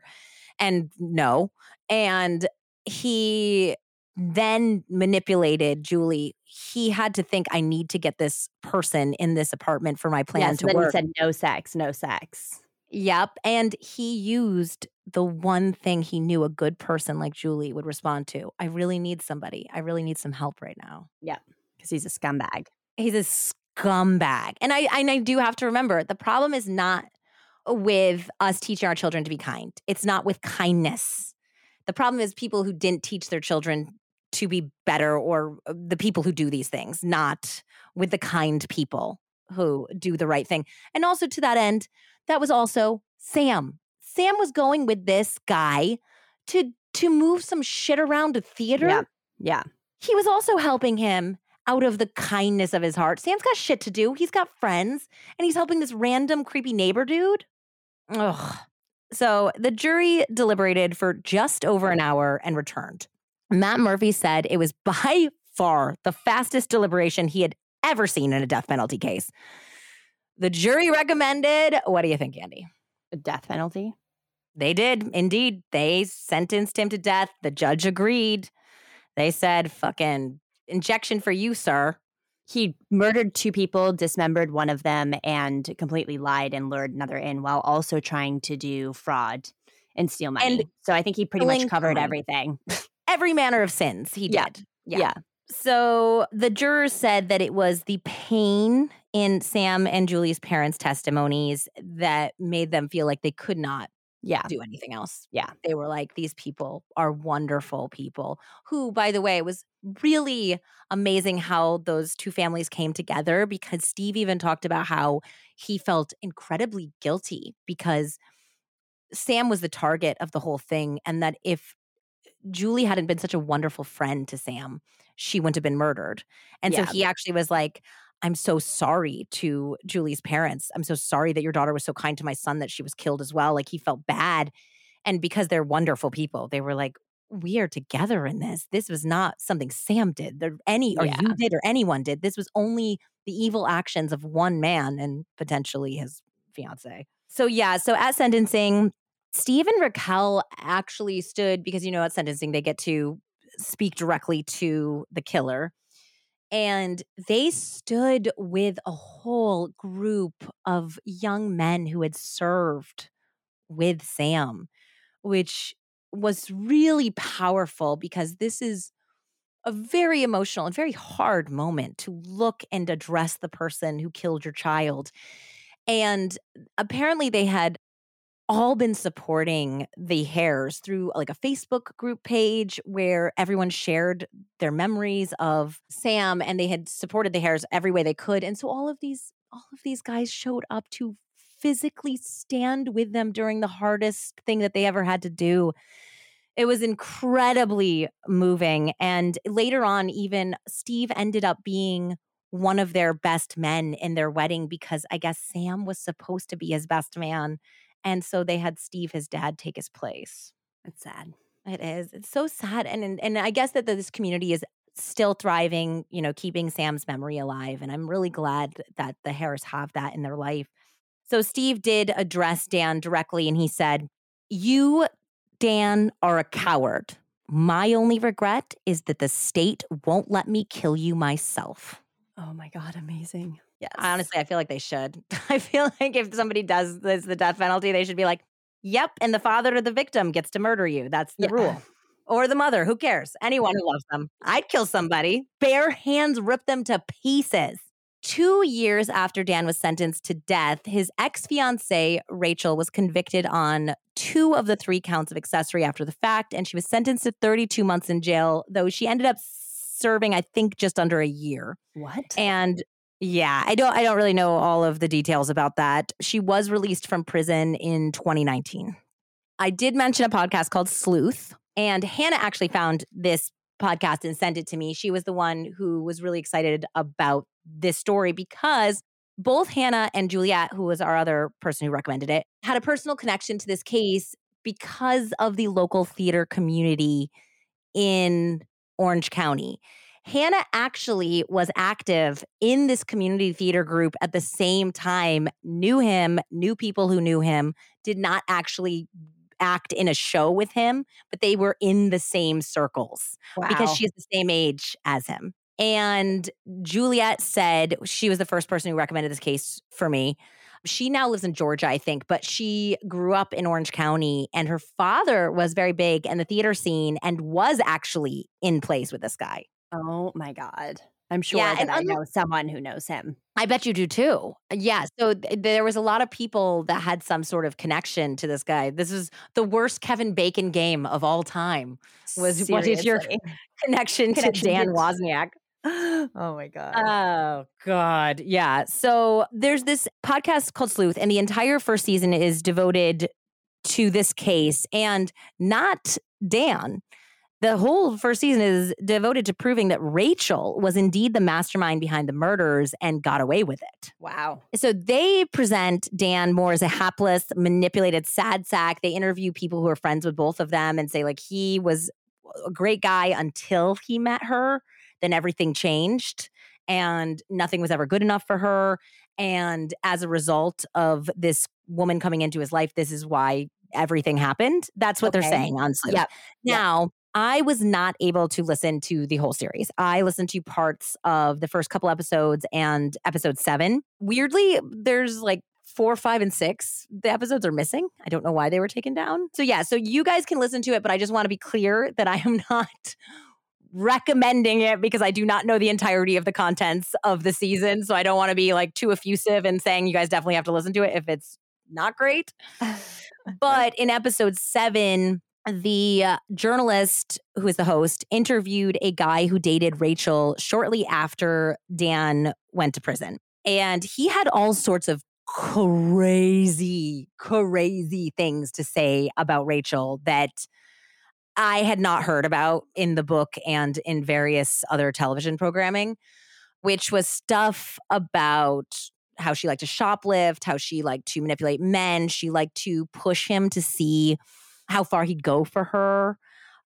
And no. And he then manipulated Julie. He had to think, I need to get this person in this apartment for my plan Yes, to then work. he said no sex, no sex. Yep. And he used the one thing he knew a good person like Julie would respond to. I really need somebody. I really need some help right now. Yep, because he's a scumbag. He's a scumbag. And I and I do have to remember the problem is not with us teaching our children to be kind. It's not with kindness. The problem is people who didn't teach their children to be better or uh, the people who do these things, not with the kind people who do the right thing. And also to that end, that was also Sam. Sam was going with this guy to to move some shit around a theater. Yeah. Yeah. He was also helping him out of the kindness of his heart. Sam's got shit to do. He's got friends, and he's helping this random creepy neighbor dude. Ugh. So the jury deliberated for just over an hour and returned. Matt Murphy said it was by far the fastest deliberation he had ever seen in a death penalty case. The jury recommended, what do you think, Andy? A death penalty. They did indeed. They sentenced him to death. The judge agreed. They said, fucking injection for you, sir. He murdered two people, dismembered one of them, and completely lied and lured another in while also trying to do fraud and steal money. And so I think he pretty much covered everything. Every manner of sins he Yeah. did. Yeah. So the jurors said that it was the pain in Sam and Julie's parents' testimonies that made them feel like they could not Yeah. do anything else. Yeah. They were like, these people are wonderful people who, by the way, was really amazing how those two families came together because Steve even talked about how he felt incredibly guilty because Sam was the target of the whole thing. And that if Julie hadn't been such a wonderful friend to Sam, she wouldn't have been murdered. And Yeah. so he actually was like, I'm so sorry to Julie's parents. I'm so sorry that your daughter was so kind to my son that she was killed as well. Like he felt bad. And because they're wonderful people, they were like, we are together in this. This was not something Sam did, or any, or Yeah. you did, or anyone did. This was only the evil actions of one man and potentially his fiance. So yeah, so at sentencing, Steve and Raquel actually stood because you know at sentencing they get to speak directly to the killer. And they stood with a whole group of young men who had served with Sam, which was really powerful because this is a very emotional and very hard moment to look and address the person who killed your child. And apparently, they had all been supporting the Herrs through like a Facebook group page where everyone shared their memories of Sam and they had supported the Herrs every way they could. And so all of these all of these guys showed up to physically stand with them during the hardest thing that they ever had to do. It was incredibly moving. And later on, even Steve ended up being one of their best men in their wedding because I guess Sam was supposed to be his best man. And so they had Steve, his dad, take his place. It's sad. It is. It's so sad. And, and and I guess that this community is still thriving, you know, keeping Sam's memory alive. And I'm really glad that the Herrs have that in their life. So Steve did address Dan directly and he said, You, Dan, are a coward. My only regret is that the state won't let me kill you myself. Oh my God, amazing. Yes. Honestly, I feel like they should. I feel like if somebody does this, the death penalty, they should be like, Yep. And the father of the victim gets to murder you. That's the Yeah. rule. Or the mother. Who cares? Anyone who loves them. I'd kill somebody. Bare hands rip them to pieces. Two years after Dan was sentenced to death, his ex fiancee, Rachel, was convicted on two of the three counts of accessory after the fact, and she was sentenced to 32 months in jail, though she ended up serving, I think, just under a year. what? And yeah, I don't I don't really know all of the details about that. She was released from prison in 2019. I did mention a podcast called Sleuth, and Hannah actually found this podcast and sent it to me. She was the one who was really excited about this story because both Hannah and Juliet, who was our other person who recommended it, had a personal connection to this case because of the local theater community in Orange County. Hannah actually was active in this community theater group at the same time, knew him, knew people who knew him, did not actually act in a show with him, but they were in the same circles because Wow. she's the same age as him. And Juliet said she was the first person who recommended this case for me. She now lives in Georgia, I think, but she grew up in Orange County and her father was very big in the theater scene and was actually in plays with this guy. Oh my God. I'm sure Yeah, that and I know someone who knows him. I bet you do too. Uh, yeah. So th- there was a lot of people that had some sort of connection to this guy. This is the worst Kevin Bacon game of all time. Was- what is your- Connection, Connection to Dan to- Wozniak. oh my God. Oh God. Yeah. So there's this podcast called Sleuth, and the entire first season is devoted to this case and not Dan. The whole first season is devoted to proving that Rachel was indeed the mastermind behind the murders and got away with it. wow. So they present Dan more as a hapless, manipulated sad sack. They interview people who are friends with both of them and say, like, he was a great guy until he met her. Then everything changed and nothing was ever good enough for her. And as a result of this woman coming into his life, this is why everything happened. That's what Okay. they're saying on Sleuth. Yep. Now, I was not able to listen to the whole series. I listened to parts of the first couple episodes and episode seven. Weirdly, there's like four, five, and six. The episodes are missing. I don't know why they were taken down. So, yeah, so you guys can listen to it, but I just want to be clear that I am not recommending it because I do not know the entirety of the contents of the season. So, I don't want to be like too effusive and saying you guys definitely have to listen to it if it's not great. But in episode seven, the uh, journalist who is the host interviewed a guy who dated Rachel shortly after Dan went to prison. And he had all sorts of crazy, crazy things to say about Rachel that I had not heard about in the book and in various other television programming, which was stuff about how she liked to shoplift, how she liked to manipulate men. She liked to push him to see how far he'd go for her.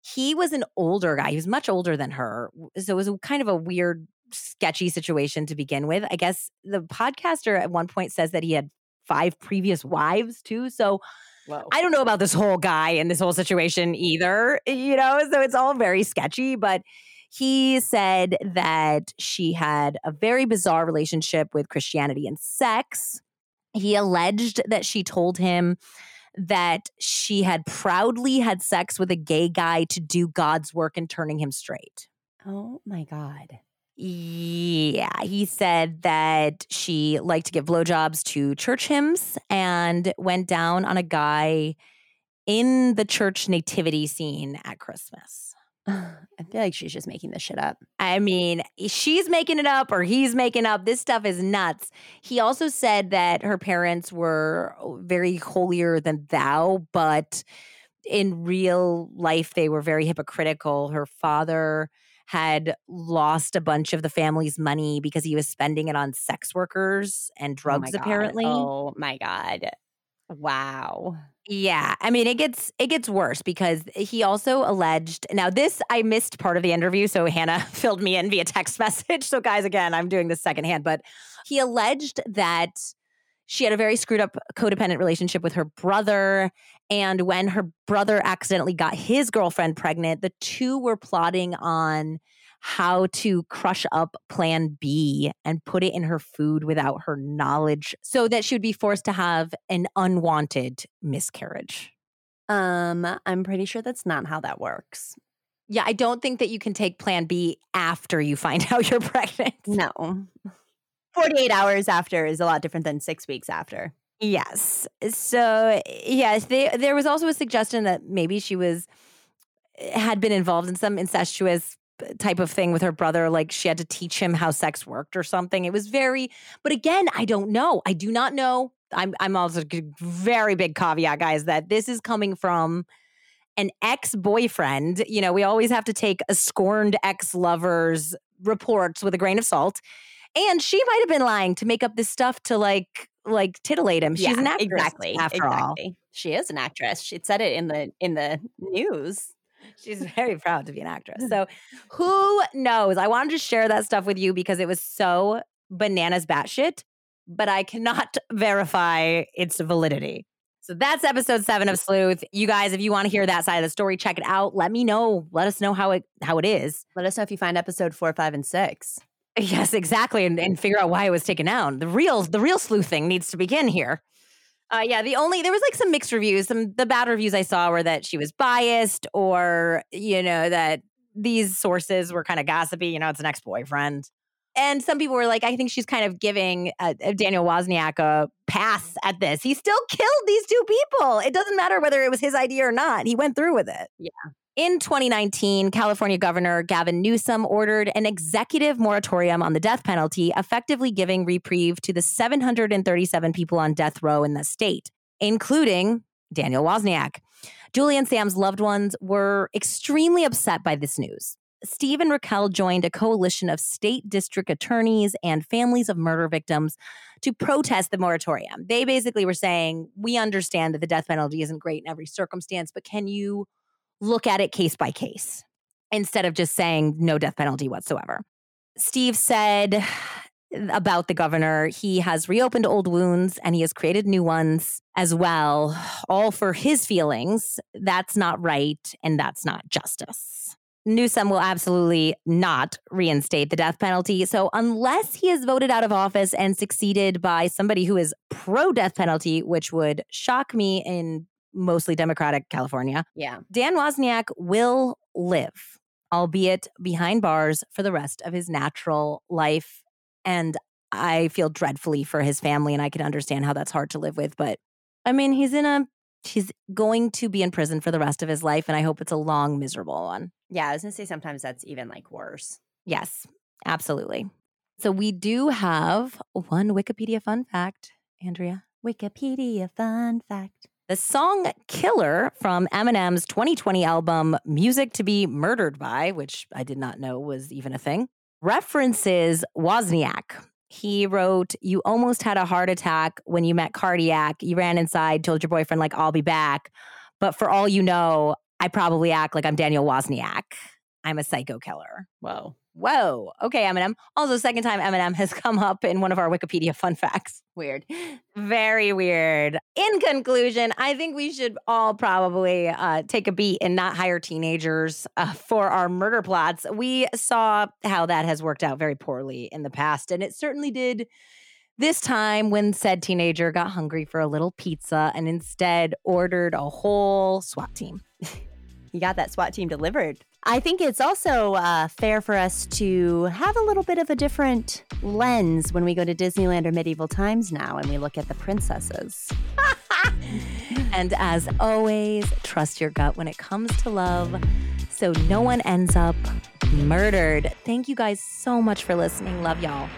He was an older guy. He was much older than her. So it was a kind of a weird, sketchy situation to begin with. I guess the podcaster at one point says that he had five previous wives too. So Whoa. I don't know about this whole guy and this whole situation either, you know, so it's all very sketchy. But he said that she had a very bizarre relationship with Christianity and sex. He alleged that she told him that she had proudly had sex with a gay guy to do God's work in turning him straight. oh my God. Yeah, he said that she liked to give blowjobs to church hymns and went down on a guy in the church nativity scene at Christmas. I feel like she's just making this shit up. I mean, she's making it up or he's making up. This stuff is nuts. He also said that her parents were oh, very holier than thou, but in real life, they were very hypocritical. Her father had lost a bunch of the family's money because he was spending it on sex workers and Oh drugs, God. apparently. Oh my God. Wow. Yeah, I mean it gets it gets worse because he also alleged. Now this I missed part of the interview, so Hannah filled me in via text message. So guys, again, I'm doing this secondhand, but he alleged that she had a very screwed up codependent relationship with her brother, and when her brother accidentally got his girlfriend pregnant, the two were plotting on how to crush up plan B and put it in her food without her knowledge so that she would be forced to have an unwanted miscarriage. Um, I'm pretty sure that's not how that works. Yeah, I don't think that you can take plan B after you find out you're pregnant. No. 48 hours after is a lot different than six weeks after. Yes. So, yes, they, there was also a suggestion that maybe she was had been involved in some incestuous type of thing with her brother like she had to teach him how sex worked or something it was very but again i don't know i do not know i'm i'm also very big caveat guys that this is coming from an ex-boyfriend you know we always have to take a scorned ex-lover's reports with a grain of salt and she might have been lying to make up this stuff to like like titillate him she's Yeah, an actress exactly. after all. She is an actress. She said it in the in the news. She's very proud to be an actress. So who knows? I wanted to share that stuff with you because it was so bananas batshit, but I cannot verify its validity. So that's episode seven of Sleuth. You guys, if you want to hear that side of the story, check it out. Let me know. Let us know how it how it is. Let us know if you find episode four, five, and six. Yes, exactly, and, and figure out why it was taken down. The real the real sleuthing needs to begin here. Uh, yeah, the only there was like some mixed reviews. Some the bad reviews I saw were that she was biased, or you know that these sources were kind of gossipy. You know, it's an ex boyfriend, and some people were like, I think she's kind of giving uh, uh, Daniel Wozniak a pass at this. He still killed these two people. It doesn't matter whether it was his idea or not. He went through with it. Yeah. In 2019, California Governor Gavin Newsom ordered an executive moratorium on the death penalty, effectively giving reprieve to the 737 people on death row in the state, including Daniel Wozniak. Julie and Sam's loved ones were extremely upset by this news. Steve and Raquel joined a coalition of state district attorneys and families of murder victims to protest the moratorium. They basically were saying, We understand that the death penalty isn't great in every circumstance, but can you look at it case by case instead of just saying no death penalty whatsoever? Steve said uh, about the governor, he has reopened old wounds and he has created new ones as well, all for his feelings. That's not right and that's not justice. Newsom will absolutely not reinstate the death penalty. So, unless he is voted out of office and succeeded by somebody who is pro death penalty, which would shock me in mostly Democratic California, Yeah. Dan Wozniak will live, albeit behind bars for the rest of his natural life. And I feel dreadfully for his family, and I can understand how that's hard to live with. But I mean, he's in a he's going to be in prison for the rest of his life, and I hope it's a long, miserable one. Yeah. I was gonna say sometimes that's even like worse. Yes, absolutely. So we do have one Wikipedia fun fact, Andrea. Wikipedia fun fact. The song Killer from Eminem's 2020 album Music to Be Murdered By, which I did not know was even a thing, references Wozniak. He wrote, You almost had a heart attack when you met Cardiac. You ran inside, told your boyfriend, like, I'll be back. But for all you know, I probably act like I'm Daniel Wozniak. I'm a psycho killer. Whoa. Whoa. Okay, Eminem. Also, second time Eminem has come up in one of our Wikipedia fun facts. Weird. Very weird. In conclusion, I think we should all probably uh, take a beat and not hire teenagers uh, for our murder plots. We saw how that has worked out very poorly in the past, and it certainly did this time when said teenager got hungry for a little pizza and instead ordered a whole SWAT team. You got that SWAT team delivered. I think it's also uh, fair for us to have a little bit of a different lens when we go to Disneyland or medieval times now and we look at the princesses. And as always, trust your gut when it comes to love so no one ends up murdered. Thank you guys so much for listening. Love y'all.